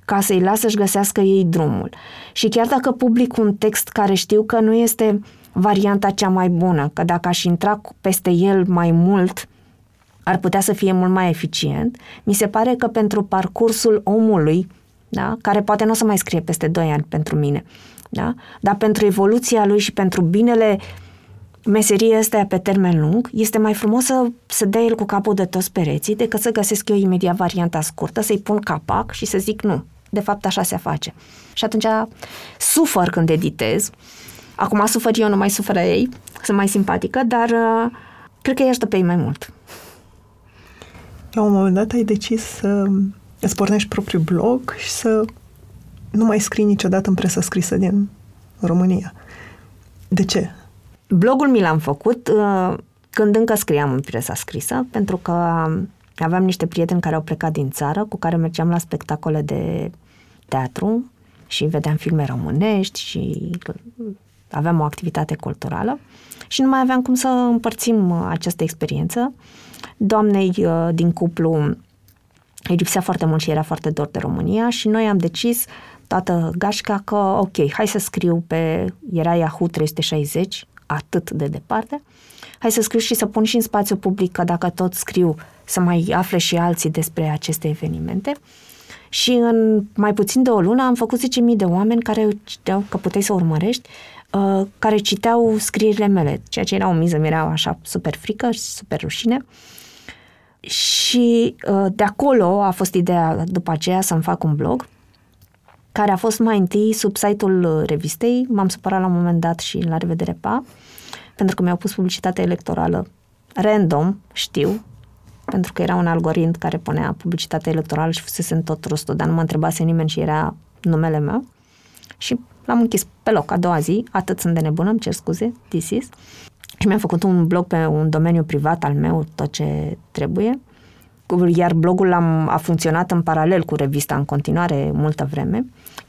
ca să-i las să-și găsească ei drumul. Și chiar dacă public un text care știu că nu este varianta cea mai bună, că dacă aș intra peste el mai mult, ar putea să fie mult mai eficient, mi se pare că pentru parcursul omului, da, care poate nu o să mai scrie peste 2 ani pentru mine, da, dar pentru evoluția lui și pentru binele uh, meseria asta pe termen lung, este mai frumos să, să dea el cu capul de toți pereții decât să găsesc eu imediat varianta scurtă, să-i pun capac și să zic nu, de fapt așa se face. Și atunci sufăr când editez. Acum sufăr eu, nu mai suferă ei, sunt mai simpatică, dar uh, cred că îi ajută pe ei mai mult. La un moment dat ai decis să îți pornești propriul blog și să nu mai scrii niciodată în presă scrisă din România. De ce? Blogul mi l-am făcut uh, când încă scriam în presa scrisă, pentru că aveam niște prieteni care au plecat din țară, cu care mergeam la spectacole de teatru și vedeam filme românești și aveam o activitate culturală și nu mai aveam cum să împărțim această experiență. Doamnei uh, din cuplu îi lipsea foarte mult și era foarte dor de România și noi am decis toată gașca că ok, hai să scriu pe, era Yahoo 360, atât de departe, hai să scriu și să pun și în spațiu public că dacă tot scriu să mai afle și alții despre aceste evenimente. Și în mai puțin de o lună am făcut 10.000 de oameni care citeau, că puteai să urmărești, uh, care citeau scrierile mele, ceea ce era o miză, mi era așa super frică și super rușine. Și uh, de acolo a fost ideea după aceea să-mi fac un blog care a fost mai întâi sub site-ul revistei. M-am supărat la un moment dat și la revedere pa, pentru că mi-au pus publicitate electorală random, știu, pentru că era un algoritm care punea publicitate electorală și fusese în tot rostul, dar nu mă întrebase nimeni și era numele meu și l-am închis pe loc a doua zi, atât sunt de nebună, îmi cer scuze, this is. Și mi-am făcut un blog pe un domeniu privat al meu, tot ce trebuie. Iar blogul am, a funcționat în paralel cu revista în continuare multă vreme.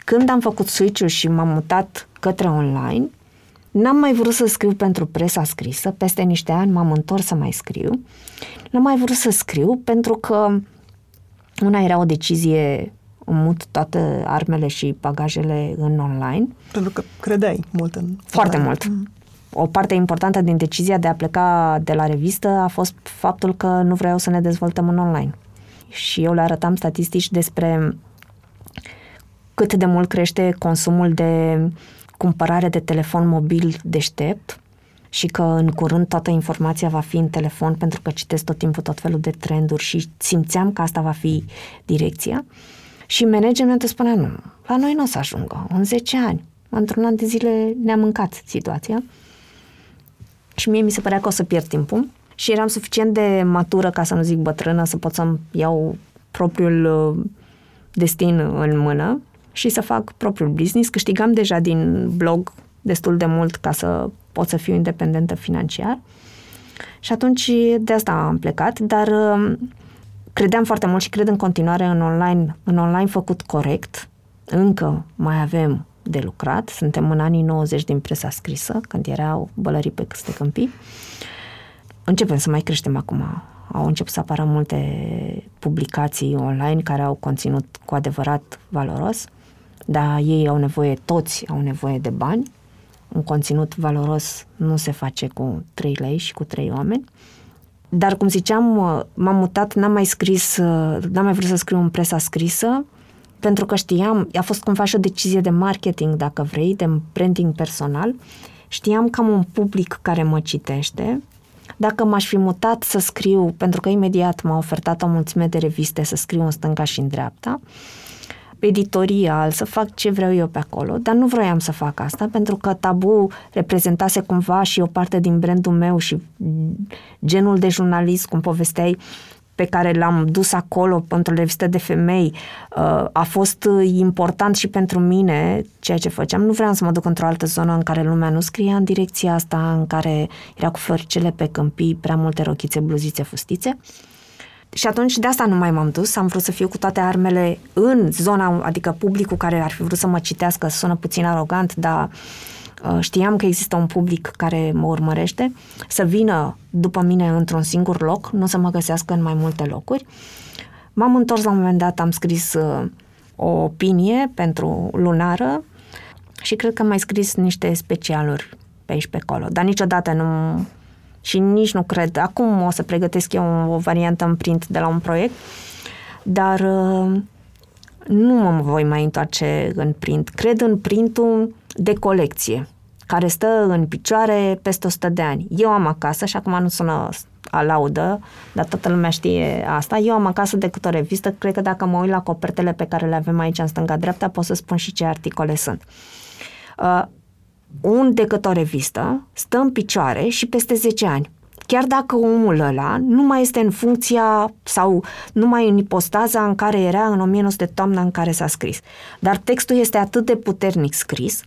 Când am făcut switch și m-am mutat către online, N-am mai vrut să scriu pentru presa scrisă, peste niște ani m-am întors să mai scriu. N-am mai vrut să scriu pentru că una era o decizie mut toate armele și bagajele în online. Pentru că credeai mult în... Foarte online. mult. Mm. O parte importantă din decizia de a pleca de la revistă a fost faptul că nu vreau să ne dezvoltăm în online. Și eu le arătam statistici despre cât de mult crește consumul de cumpărare de telefon mobil deștept și că în curând toată informația va fi în telefon pentru că citesc tot timpul tot felul de trenduri și simțeam că asta va fi direcția. Și managementul spunea, nu, la noi nu o să ajungă, în 10 ani. Într-un an de zile ne-a mâncat situația. Și mie mi se părea că o să pierd timpul și eram suficient de matură, ca să nu zic bătrână, să pot să-mi iau propriul uh, destin în mână și să fac propriul business. Câștigam deja din blog destul de mult ca să pot să fiu independentă financiar. Și atunci de asta am plecat, dar um, credeam foarte mult și cred în continuare în online, în online făcut corect. Încă mai avem de lucrat. Suntem în anii 90 din presa scrisă, când erau bălării pe câste câmpii. Începem să mai creștem acum. Au început să apară multe publicații online care au conținut cu adevărat valoros dar ei au nevoie, toți au nevoie de bani. Un conținut valoros nu se face cu trei lei și cu trei oameni. Dar, cum ziceam, m-am mutat, n-am mai scris, n-am mai vrut să scriu în presa scrisă, pentru că știam, a fost cumva și o decizie de marketing, dacă vrei, de branding personal. Știam că am un public care mă citește. Dacă m-aș fi mutat să scriu, pentru că imediat m-a ofertat o mulțime de reviste să scriu în stânga și în dreapta, editorial, să fac ce vreau eu pe acolo, dar nu vroiam să fac asta pentru că tabu reprezentase cumva și o parte din brandul meu și genul de jurnalist, cum povesteai, pe care l-am dus acolo pentru o revistă de femei uh, a fost important și pentru mine ceea ce făceam. Nu vreau să mă duc într-o altă zonă în care lumea nu scria în direcția asta, în care era cu floricele pe câmpii, prea multe rochițe, bluzițe, fustițe. Și atunci de asta nu mai m-am dus, am vrut să fiu cu toate armele în zona, adică publicul care ar fi vrut să mă citească, sună puțin arogant, dar uh, știam că există un public care mă urmărește, să vină după mine într-un singur loc, nu să mă găsească în mai multe locuri. M-am întors la un moment dat, am scris uh, o opinie pentru lunară și cred că am mai scris niște specialuri pe aici pe acolo, dar niciodată nu și nici nu cred. Acum o să pregătesc eu o variantă în print de la un proiect, dar uh, nu mă voi mai întoarce în print. Cred în printul de colecție, care stă în picioare peste 100 de ani. Eu am acasă, și acum nu sună a laudă, dar toată lumea știe asta. Eu am acasă decât o revistă, cred că dacă mă uit la copertele pe care le avem aici în stânga-dreapta, pot să spun și ce articole sunt. Uh, un decât o revistă stă în picioare și peste 10 ani. Chiar dacă omul ăla nu mai este în funcția sau nu mai în ipostaza în care era în 1900 toamna în care s-a scris. Dar textul este atât de puternic scris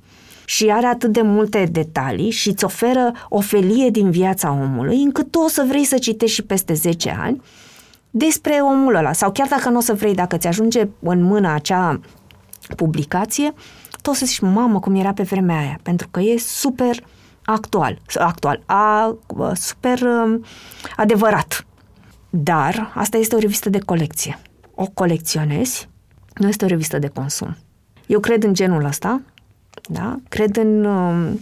și are atât de multe detalii și îți oferă o felie din viața omului, încât tu o să vrei să citești și peste 10 ani despre omul ăla. Sau chiar dacă nu o să vrei, dacă ți ajunge în mână acea publicație, tu o să zici, mamă, cum era pe vremea aia, pentru că e super actual, actual, a, super um, adevărat. Dar asta este o revistă de colecție. O colecționezi, nu este o revistă de consum. Eu cred în genul ăsta, da? Cred în... Um,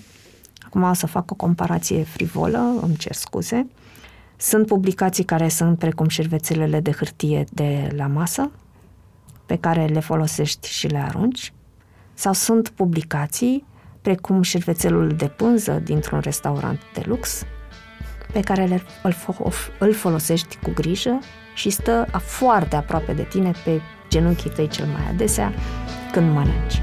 acum o să fac o comparație frivolă, îmi cer scuze. Sunt publicații care sunt precum șervețelele de hârtie de la masă, pe care le folosești și le arunci, sau sunt publicații precum șervețelul de pânză dintr-un restaurant de lux, pe care le, îl, îl folosești cu grijă și stă foarte aproape de tine pe genunchii tăi cel mai adesea când mănânci.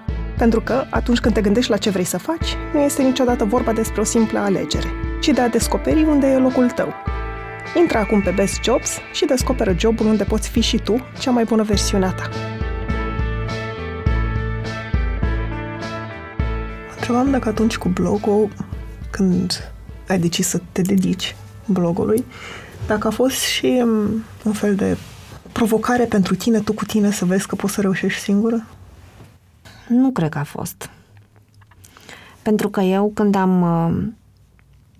Pentru că, atunci când te gândești la ce vrei să faci, nu este niciodată vorba despre o simplă alegere, ci de a descoperi unde e locul tău. Intră acum pe Best Jobs și descoperă jobul unde poți fi și tu cea mai bună versiune a ta. Întrebam dacă atunci cu blogul, când ai decis să te dedici blogului, dacă a fost și mm, un fel de provocare pentru tine, tu cu tine, să vezi că poți să reușești singură? Nu cred că a fost. Pentru că eu, când am, uh,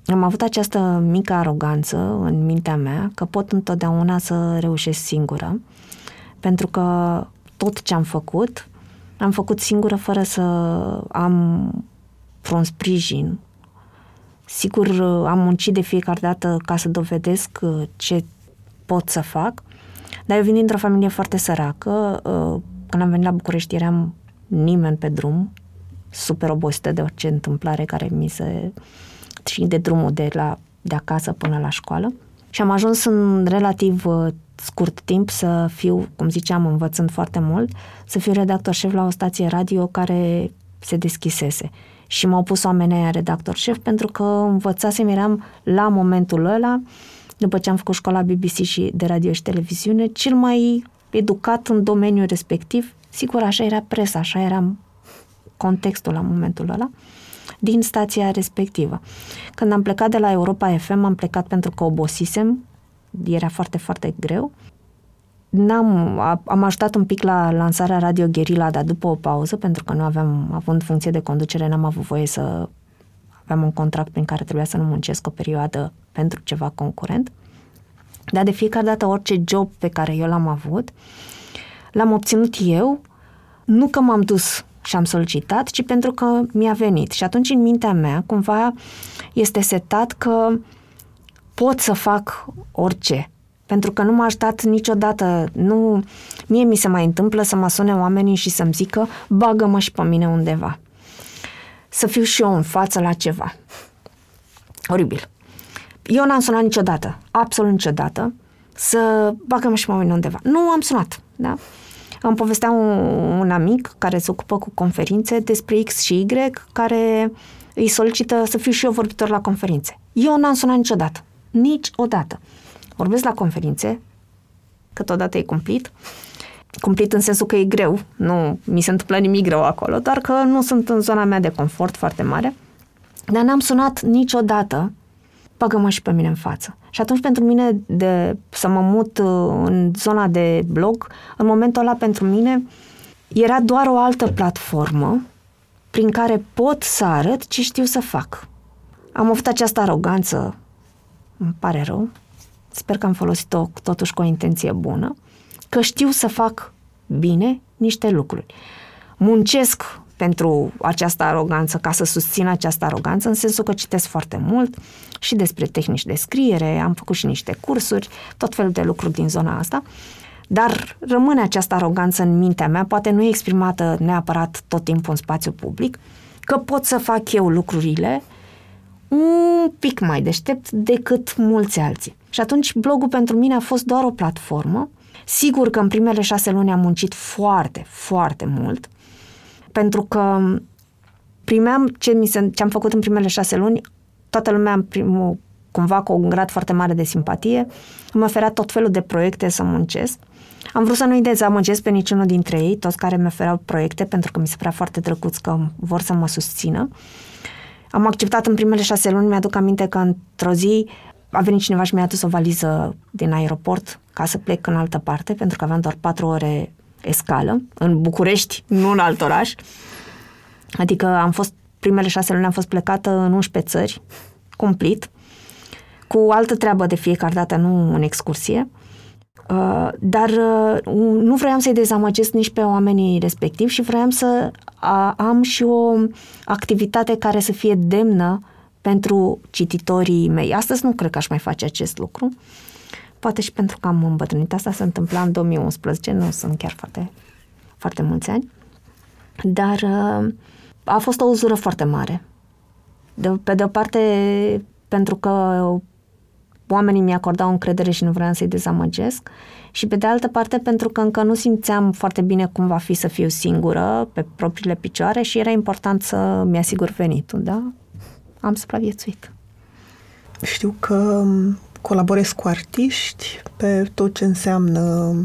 am avut această mică aroganță în mintea mea, că pot întotdeauna să reușesc singură, pentru că tot ce am făcut, am făcut singură fără să am vreun sprijin. Sigur, uh, am muncit de fiecare dată ca să dovedesc uh, ce pot să fac, dar eu vin dintr-o familie foarte săracă. Când am venit la București eram nimeni pe drum, super obosită de orice întâmplare care mi se... și de drumul de, la, de acasă până la școală. Și am ajuns în relativ uh, scurt timp să fiu, cum ziceam, învățând foarte mult, să fiu redactor șef la o stație radio care se deschisese. Și m-au pus oamenii aia redactor șef pentru că învățasem, eram la momentul ăla, după ce am făcut școala BBC și de radio și televiziune, cel mai educat în domeniul respectiv Sigur, așa era presa, așa era contextul la momentul ăla, din stația respectivă. Când am plecat de la Europa FM, am plecat pentru că obosisem, era foarte, foarte greu. N-am, am ajutat un pic la lansarea Radio Guerilla, dar după o pauză, pentru că nu aveam, având funcție de conducere, n-am avut voie să aveam un contract prin care trebuia să nu muncesc o perioadă pentru ceva concurent. Dar de fiecare dată, orice job pe care eu l-am avut, l-am obținut eu, nu că m-am dus și am solicitat, ci pentru că mi-a venit. Și atunci în mintea mea cumva este setat că pot să fac orice. Pentru că nu m-a ajutat niciodată, nu, mie mi se mai întâmplă să mă sune oamenii și să-mi zică bagă-mă și pe mine undeva. Să fiu și eu în față la ceva. Oribil. Eu n-am sunat niciodată, absolut niciodată, să bagă-mă și pe mine undeva. Nu am sunat, da? Îmi povestea un, un amic care se ocupă cu conferințe despre X și Y, care îi solicită să fiu și eu vorbitor la conferințe. Eu n-am sunat niciodată. Niciodată. Vorbesc la conferințe, câteodată e cumplit, cumplit în sensul că e greu, nu mi se întâmplă nimic greu acolo, dar că nu sunt în zona mea de confort foarte mare, dar n-am sunat niciodată, bagă-mă și pe mine în față. Și atunci pentru mine de să mă mut uh, în zona de blog, în momentul ăla pentru mine era doar o altă platformă prin care pot să arăt ce știu să fac. Am avut această aroganță, îmi pare rău, sper că am folosit-o totuși cu o intenție bună, că știu să fac bine niște lucruri. Muncesc pentru această aroganță, ca să susțin această aroganță, în sensul că citesc foarte mult și despre tehnici de scriere, am făcut și niște cursuri, tot felul de lucruri din zona asta, dar rămâne această aroganță în mintea mea, poate nu e exprimată neapărat tot timpul în spațiu public, că pot să fac eu lucrurile un pic mai deștept decât mulți alții. Și atunci blogul pentru mine a fost doar o platformă. Sigur că în primele șase luni am muncit foarte, foarte mult, pentru că primeam ce, mi se, ce am făcut în primele șase luni, toată lumea în primul, cumva cu un grad foarte mare de simpatie, îmi oferea tot felul de proiecte să muncesc. Am vrut să nu-i dezamăgesc pe niciunul dintre ei, toți care mi ofereau proiecte, pentru că mi se părea foarte drăguț că vor să mă susțină. Am acceptat în primele șase luni, mi-aduc aminte că într-o zi a venit cineva și mi-a adus o valiză din aeroport ca să plec în altă parte, pentru că aveam doar patru ore escală, în București, nu în alt oraș. Adică am fost, primele șase luni am fost plecată în 11 țări, cumplit, cu altă treabă de fiecare dată, nu în excursie. Uh, dar uh, nu vreau să-i dezamăgesc nici pe oamenii respectivi și vreau să am și o activitate care să fie demnă pentru cititorii mei. Astăzi nu cred că aș mai face acest lucru, poate și pentru că am îmbătrânit. Asta se întâmpla în 2011, nu sunt chiar foarte, foarte mulți ani. Dar uh, a fost o uzură foarte mare. De, pe de o parte, pentru că oamenii mi acordau încredere și nu vreau să-i dezamăgesc și pe de altă parte pentru că încă nu simțeam foarte bine cum va fi să fiu singură pe propriile picioare și era important să mi-asigur venitul, da? Am supraviețuit. Știu că colaborez cu artiști pe tot ce înseamnă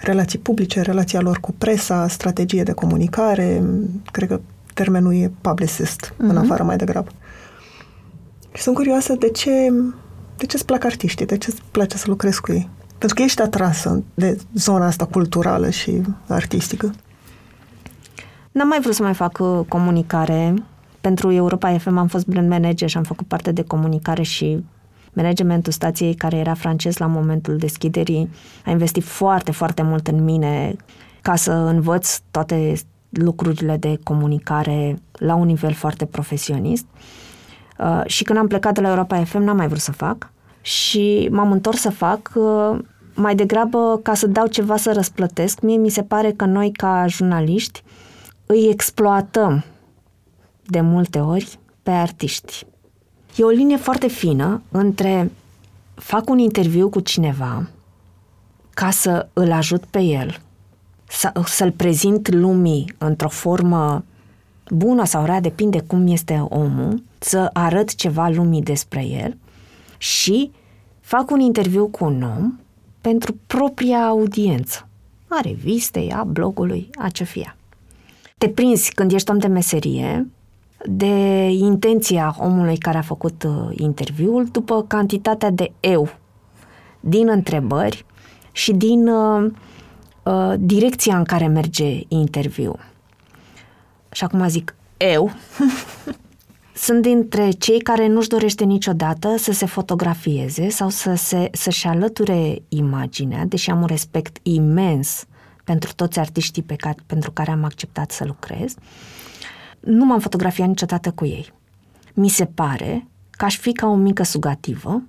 relații publice, relația lor cu presa, strategie de comunicare, cred că termenul e publicist, uh-huh. în mhm. afară mai degrabă. Și sunt curioasă de ce, de ce îți plac artiștii, de ce îți place să lucrezi cu ei. Pentru că ești atrasă de zona asta culturală și artistică. N-am mai vrut să mai fac uh, comunicare. Pentru Europa FM am fost brand manager și am făcut parte de comunicare și managementul stației, care era francez la momentul deschiderii, a investit foarte, foarte mult în mine ca să învăț toate lucrurile de comunicare la un nivel foarte profesionist. Uh, și când am plecat de la Europa FM, n-am mai vrut să fac și m-am întors să fac uh, mai degrabă ca să dau ceva să răsplătesc. Mie mi se pare că noi, ca jurnaliști, îi exploatăm de multe ori pe artiști. E o linie foarte fină între fac un interviu cu cineva ca să îl ajut pe el, să, să-l prezint lumii într-o formă bună sau rea, depinde cum este omul, să arăt ceva lumii despre el și fac un interviu cu un om pentru propria audiență. A revistei, a blogului, a ce fie. Te prinzi când ești om de meserie de intenția omului care a făcut uh, interviul după cantitatea de eu din întrebări și din uh, uh, direcția în care merge interviul. Și acum zic eu, sunt dintre cei care nu-și dorește niciodată să se fotografieze sau să se, să-și alăture imaginea, deși am un respect imens pentru toți artiștii pe care, pentru care am acceptat să lucrez, nu m-am fotografiat niciodată cu ei. Mi se pare că aș fi ca o mică sugativă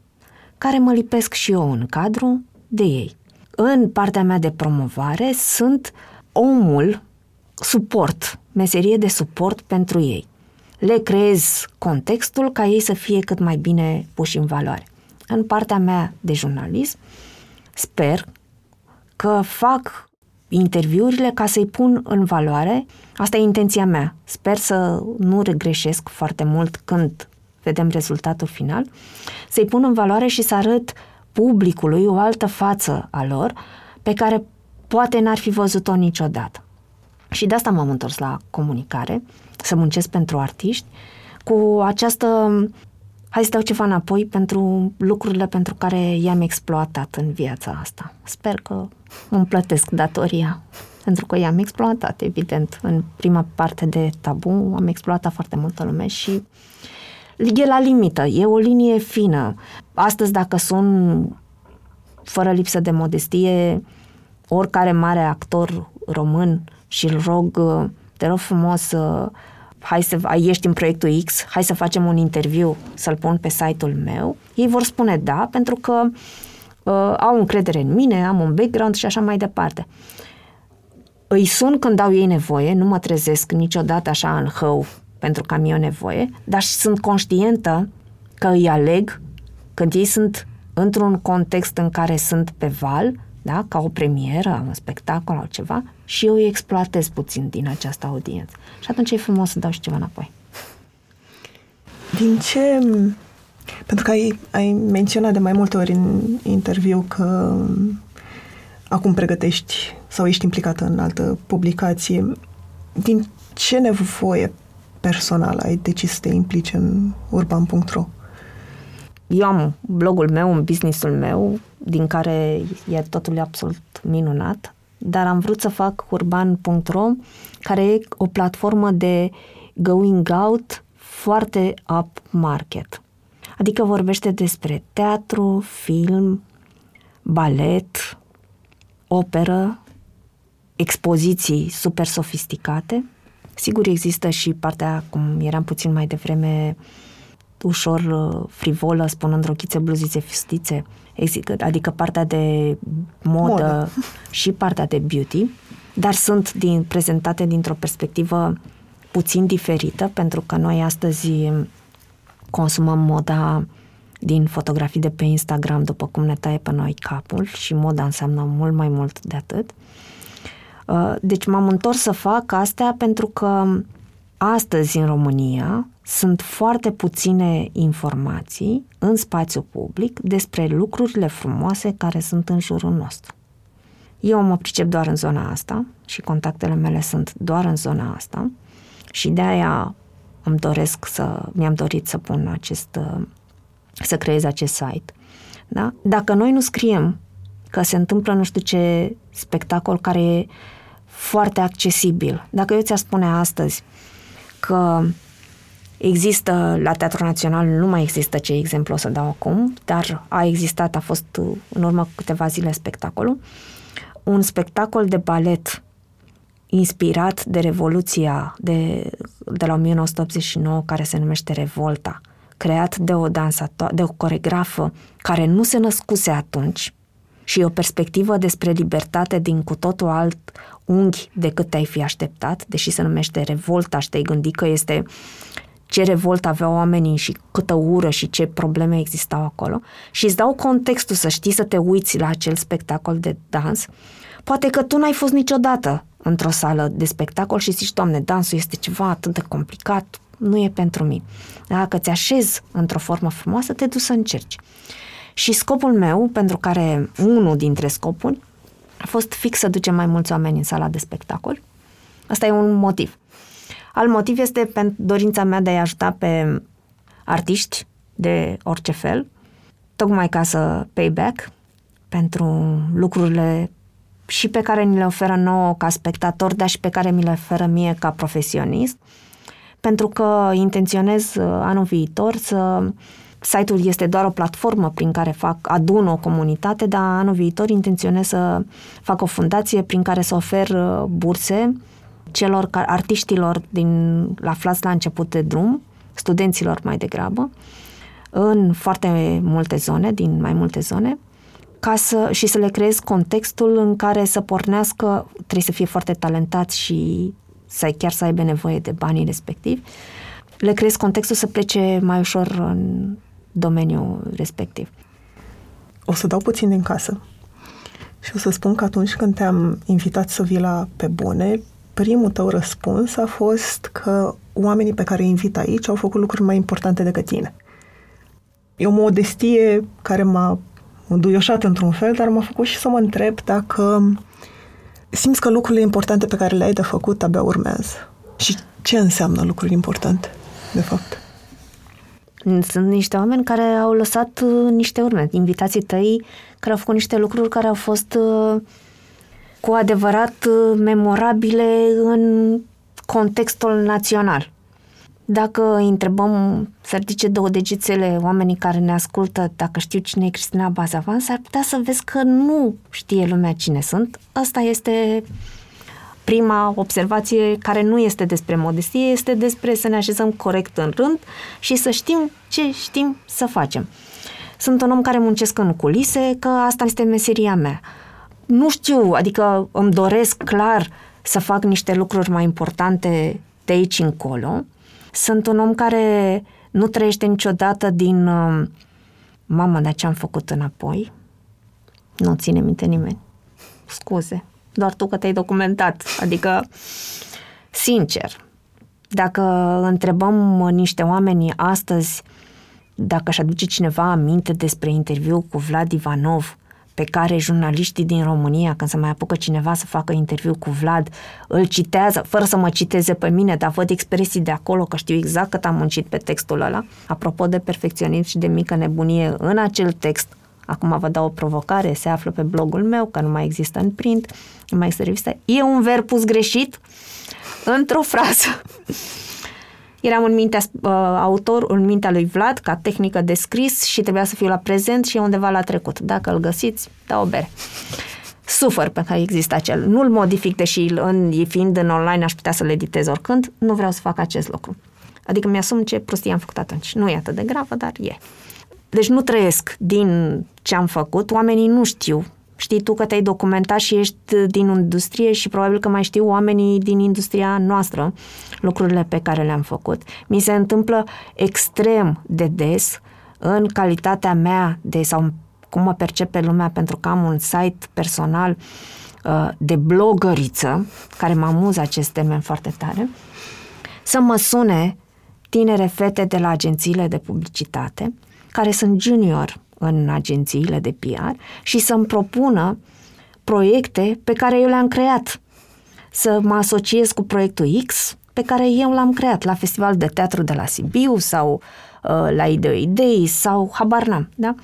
care mă lipesc și eu în cadru de ei. În partea mea de promovare sunt omul suport, meserie de suport pentru ei. Le creez contextul ca ei să fie cât mai bine puși în valoare. În partea mea de jurnalism, sper că fac interviurile ca să-i pun în valoare. Asta e intenția mea. Sper să nu regreșesc foarte mult când vedem rezultatul final. Să-i pun în valoare și să arăt publicului o altă față a lor pe care poate n-ar fi văzut-o niciodată. Și de asta m-am întors la comunicare, să muncesc pentru artiști, cu această hai să dau ceva înapoi pentru lucrurile pentru care i-am exploatat în viața asta. Sper că îmi plătesc datoria, pentru că i-am exploatat, evident. În prima parte de tabu am exploatat foarte multă lume și e la limită, e o linie fină. Astăzi, dacă sunt fără lipsă de modestie, oricare mare actor român și îl rog, te rog frumos hai să ești în proiectul X, hai să facem un interviu, să-l pun pe site-ul meu, ei vor spune da, pentru că uh, au încredere în mine, am un background și așa mai departe. Îi sun când au ei nevoie, nu mă trezesc niciodată așa în hău pentru că am eu nevoie, dar sunt conștientă că îi aleg când ei sunt într-un context în care sunt pe val, da? ca o premieră, un spectacol sau ceva, și eu îi exploatez puțin din această audiență. Și atunci e frumos să dau și ceva înapoi. Din ce... Pentru că ai, ai menționat de mai multe ori în interviu că acum pregătești sau ești implicată în altă publicație. Din ce nevoie personală ai decis să te implici în urban.ro? Eu am blogul meu, un businessul meu, din care e totul absolut minunat, dar am vrut să fac urban.ro, care e o platformă de going out foarte up market. Adică vorbește despre teatru, film, balet, operă, expoziții super sofisticate. Sigur există și partea, cum eram puțin mai devreme, ușor uh, frivolă, spunând rochițe, bluzițe, fistițe. adică partea de modă, modă și partea de beauty, dar sunt din, prezentate dintr-o perspectivă puțin diferită, pentru că noi astăzi consumăm moda din fotografii de pe Instagram, după cum ne taie pe noi capul și moda înseamnă mult mai mult de atât. Uh, deci m-am întors să fac astea pentru că astăzi în România sunt foarte puține informații în spațiu public despre lucrurile frumoase care sunt în jurul nostru. Eu mă pricep doar în zona asta și contactele mele sunt doar în zona asta și de aia îmi doresc să, mi-am dorit să pun acest, să creez acest site. Da? Dacă noi nu scriem că se întâmplă nu știu ce spectacol care e foarte accesibil, dacă eu ți-aș spune astăzi că Există la Teatrul Național, nu mai există ce exemplu o să dau acum, dar a existat, a fost în urmă câteva zile spectacolul, un spectacol de balet inspirat de Revoluția de, de la 1989, care se numește Revolta, creat de o dansatoare, de o coregrafă care nu se născuse atunci și o perspectivă despre libertate din cu totul alt unghi decât te-ai fi așteptat, deși se numește Revolta și te-ai gândit că este ce revolt aveau oamenii și câtă ură și ce probleme existau acolo și îți dau contextul să știi să te uiți la acel spectacol de dans, poate că tu n-ai fost niciodată într-o sală de spectacol și zici, Doamne, dansul este ceva atât de complicat, nu e pentru mine. Dacă ți așezi într-o formă frumoasă, te duci să încerci. Și scopul meu, pentru care unul dintre scopuri, a fost fix să ducem mai mulți oameni în sala de spectacol. Asta e un motiv. Alt motiv este pentru dorința mea de a ajuta pe artiști de orice fel, tocmai ca să payback pentru lucrurile și pe care ni le oferă nouă ca spectator, dar și pe care mi le oferă mie ca profesionist, pentru că intenționez uh, anul viitor să Site-ul este doar o platformă prin care fac, adun o comunitate, dar anul viitor intenționez să fac o fundație prin care să ofer uh, burse celor artiștilor din aflați la început de drum, studenților mai degrabă, în foarte multe zone, din mai multe zone, ca să, și să le creez contextul în care să pornească, trebuie să fie foarte talentați și să chiar să aibă nevoie de banii respectivi, le creez contextul să plece mai ușor în domeniul respectiv. O să dau puțin din casă și o să spun că atunci când te-am invitat să vii la Pe Bune, primul tău răspuns a fost că oamenii pe care îi invit aici au făcut lucruri mai importante decât tine. E o modestie care m-a înduioșat într-un fel, dar m-a făcut și să mă întreb dacă simți că lucrurile importante pe care le-ai de făcut abia urmează. Și ce înseamnă lucruri importante, de fapt? Sunt niște oameni care au lăsat uh, niște urme, invitații tăi care au făcut niște lucruri care au fost uh, cu adevărat uh, memorabile în contextul național. Dacă îi întrebăm să ridice două degețele oamenii care ne ascultă dacă știu cine e Cristina Bazavan, s-ar putea să vezi că nu știe lumea cine sunt. Asta este prima observație care nu este despre modestie, este despre să ne așezăm corect în rând și să știm ce știm să facem. Sunt un om care muncesc în culise, că asta este meseria mea nu știu, adică îmi doresc clar să fac niște lucruri mai importante de aici încolo. Sunt un om care nu trăiește niciodată din uh, mamă, dar ce am făcut înapoi? Nu ține minte nimeni. Scuze, doar tu că te-ai documentat. Adică, sincer, dacă întrebăm niște oameni astăzi dacă își aduce cineva aminte despre interviu cu Vlad Ivanov, pe care jurnaliștii din România, când se mai apucă cineva să facă interviu cu Vlad, îl citează, fără să mă citeze pe mine, dar văd expresii de acolo, că știu exact cât am muncit pe textul ăla. Apropo de perfecționism și de mică nebunie, în acel text, acum vă dau o provocare, se află pe blogul meu, că nu mai există în print, nu mai există revistă, e un verb pus greșit într-o frază. Eram în mintea uh, autor, în mintea lui Vlad, ca tehnică de scris și trebuia să fiu la prezent și undeva la trecut. Dacă îl găsiți, da o bere. Sufăr pe care există acel. Nu-l modific, deși în, fiind în online aș putea să-l editez oricând, nu vreau să fac acest lucru. Adică mi-asum ce prostie am făcut atunci. Nu e atât de gravă, dar e. Deci nu trăiesc din ce am făcut, oamenii nu știu. Știi tu că te-ai documentat și ești din industrie și probabil că mai știu oamenii din industria noastră lucrurile pe care le-am făcut. Mi se întâmplă extrem de des în calitatea mea de sau cum mă percepe lumea pentru că am un site personal uh, de blogăriță, care mă amuză acest termen foarte tare, să mă sune tinere fete de la agențiile de publicitate, care sunt junior în agențiile de PR și să-mi propună proiecte pe care eu le-am creat. Să mă asociez cu proiectul X pe care eu l-am creat la Festival de Teatru de la Sibiu sau uh, la Ideo Idei sau habar n-am, da?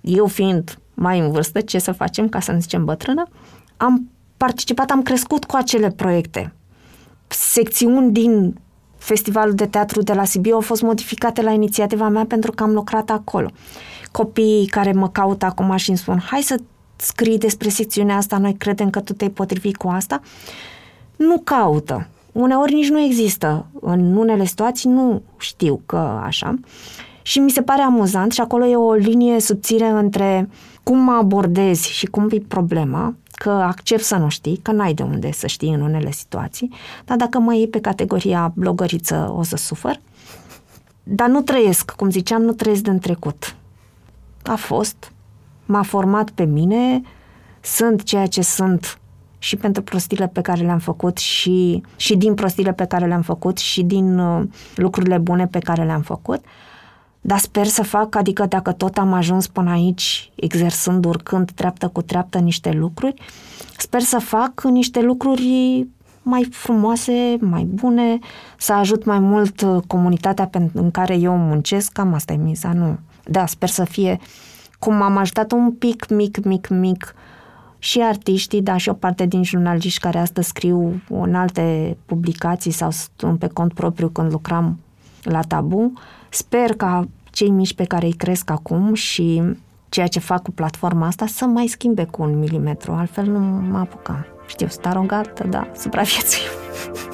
Eu fiind mai în vârstă, ce să facem ca să ne zicem bătrână, am participat, am crescut cu acele proiecte. Secțiuni din Festivalul de Teatru de la Sibiu au fost modificate la inițiativa mea pentru că am lucrat acolo. Copiii care mă caută acum și îmi spun hai să scrii despre secțiunea asta, noi credem că tu te-ai potrivit cu asta, nu caută. Uneori nici nu există. În unele situații nu știu că așa. Și mi se pare amuzant și acolo e o linie subțire între cum mă abordezi și cum e problema, că accept să nu știi, că n-ai de unde să știi în unele situații, dar dacă mă iei pe categoria blogăriță o să sufăr. Dar nu trăiesc, cum ziceam, nu trăiesc din trecut. A fost, m-a format pe mine, sunt ceea ce sunt și pentru prostile pe care le-am făcut și, și din prostile pe care le-am făcut și din uh, lucrurile bune pe care le-am făcut. Dar sper să fac, adică dacă tot am ajuns până aici, exersând, urcând treaptă cu treaptă niște lucruri, sper să fac niște lucruri mai frumoase, mai bune, să ajut mai mult uh, comunitatea în care eu muncesc, cam asta e miza, nu. Da, sper să fie cum am ajutat un pic, mic, mic, mic și artiștii, dar și o parte din jurnaliști care astăzi scriu în alte publicații sau sunt pe cont propriu când lucram la tabu. Sper ca cei mici pe care îi cresc acum și ceea ce fac cu platforma asta să mai schimbe cu un milimetru, altfel nu mă apucam. Știu, sunt arogată, da, supraviețuim.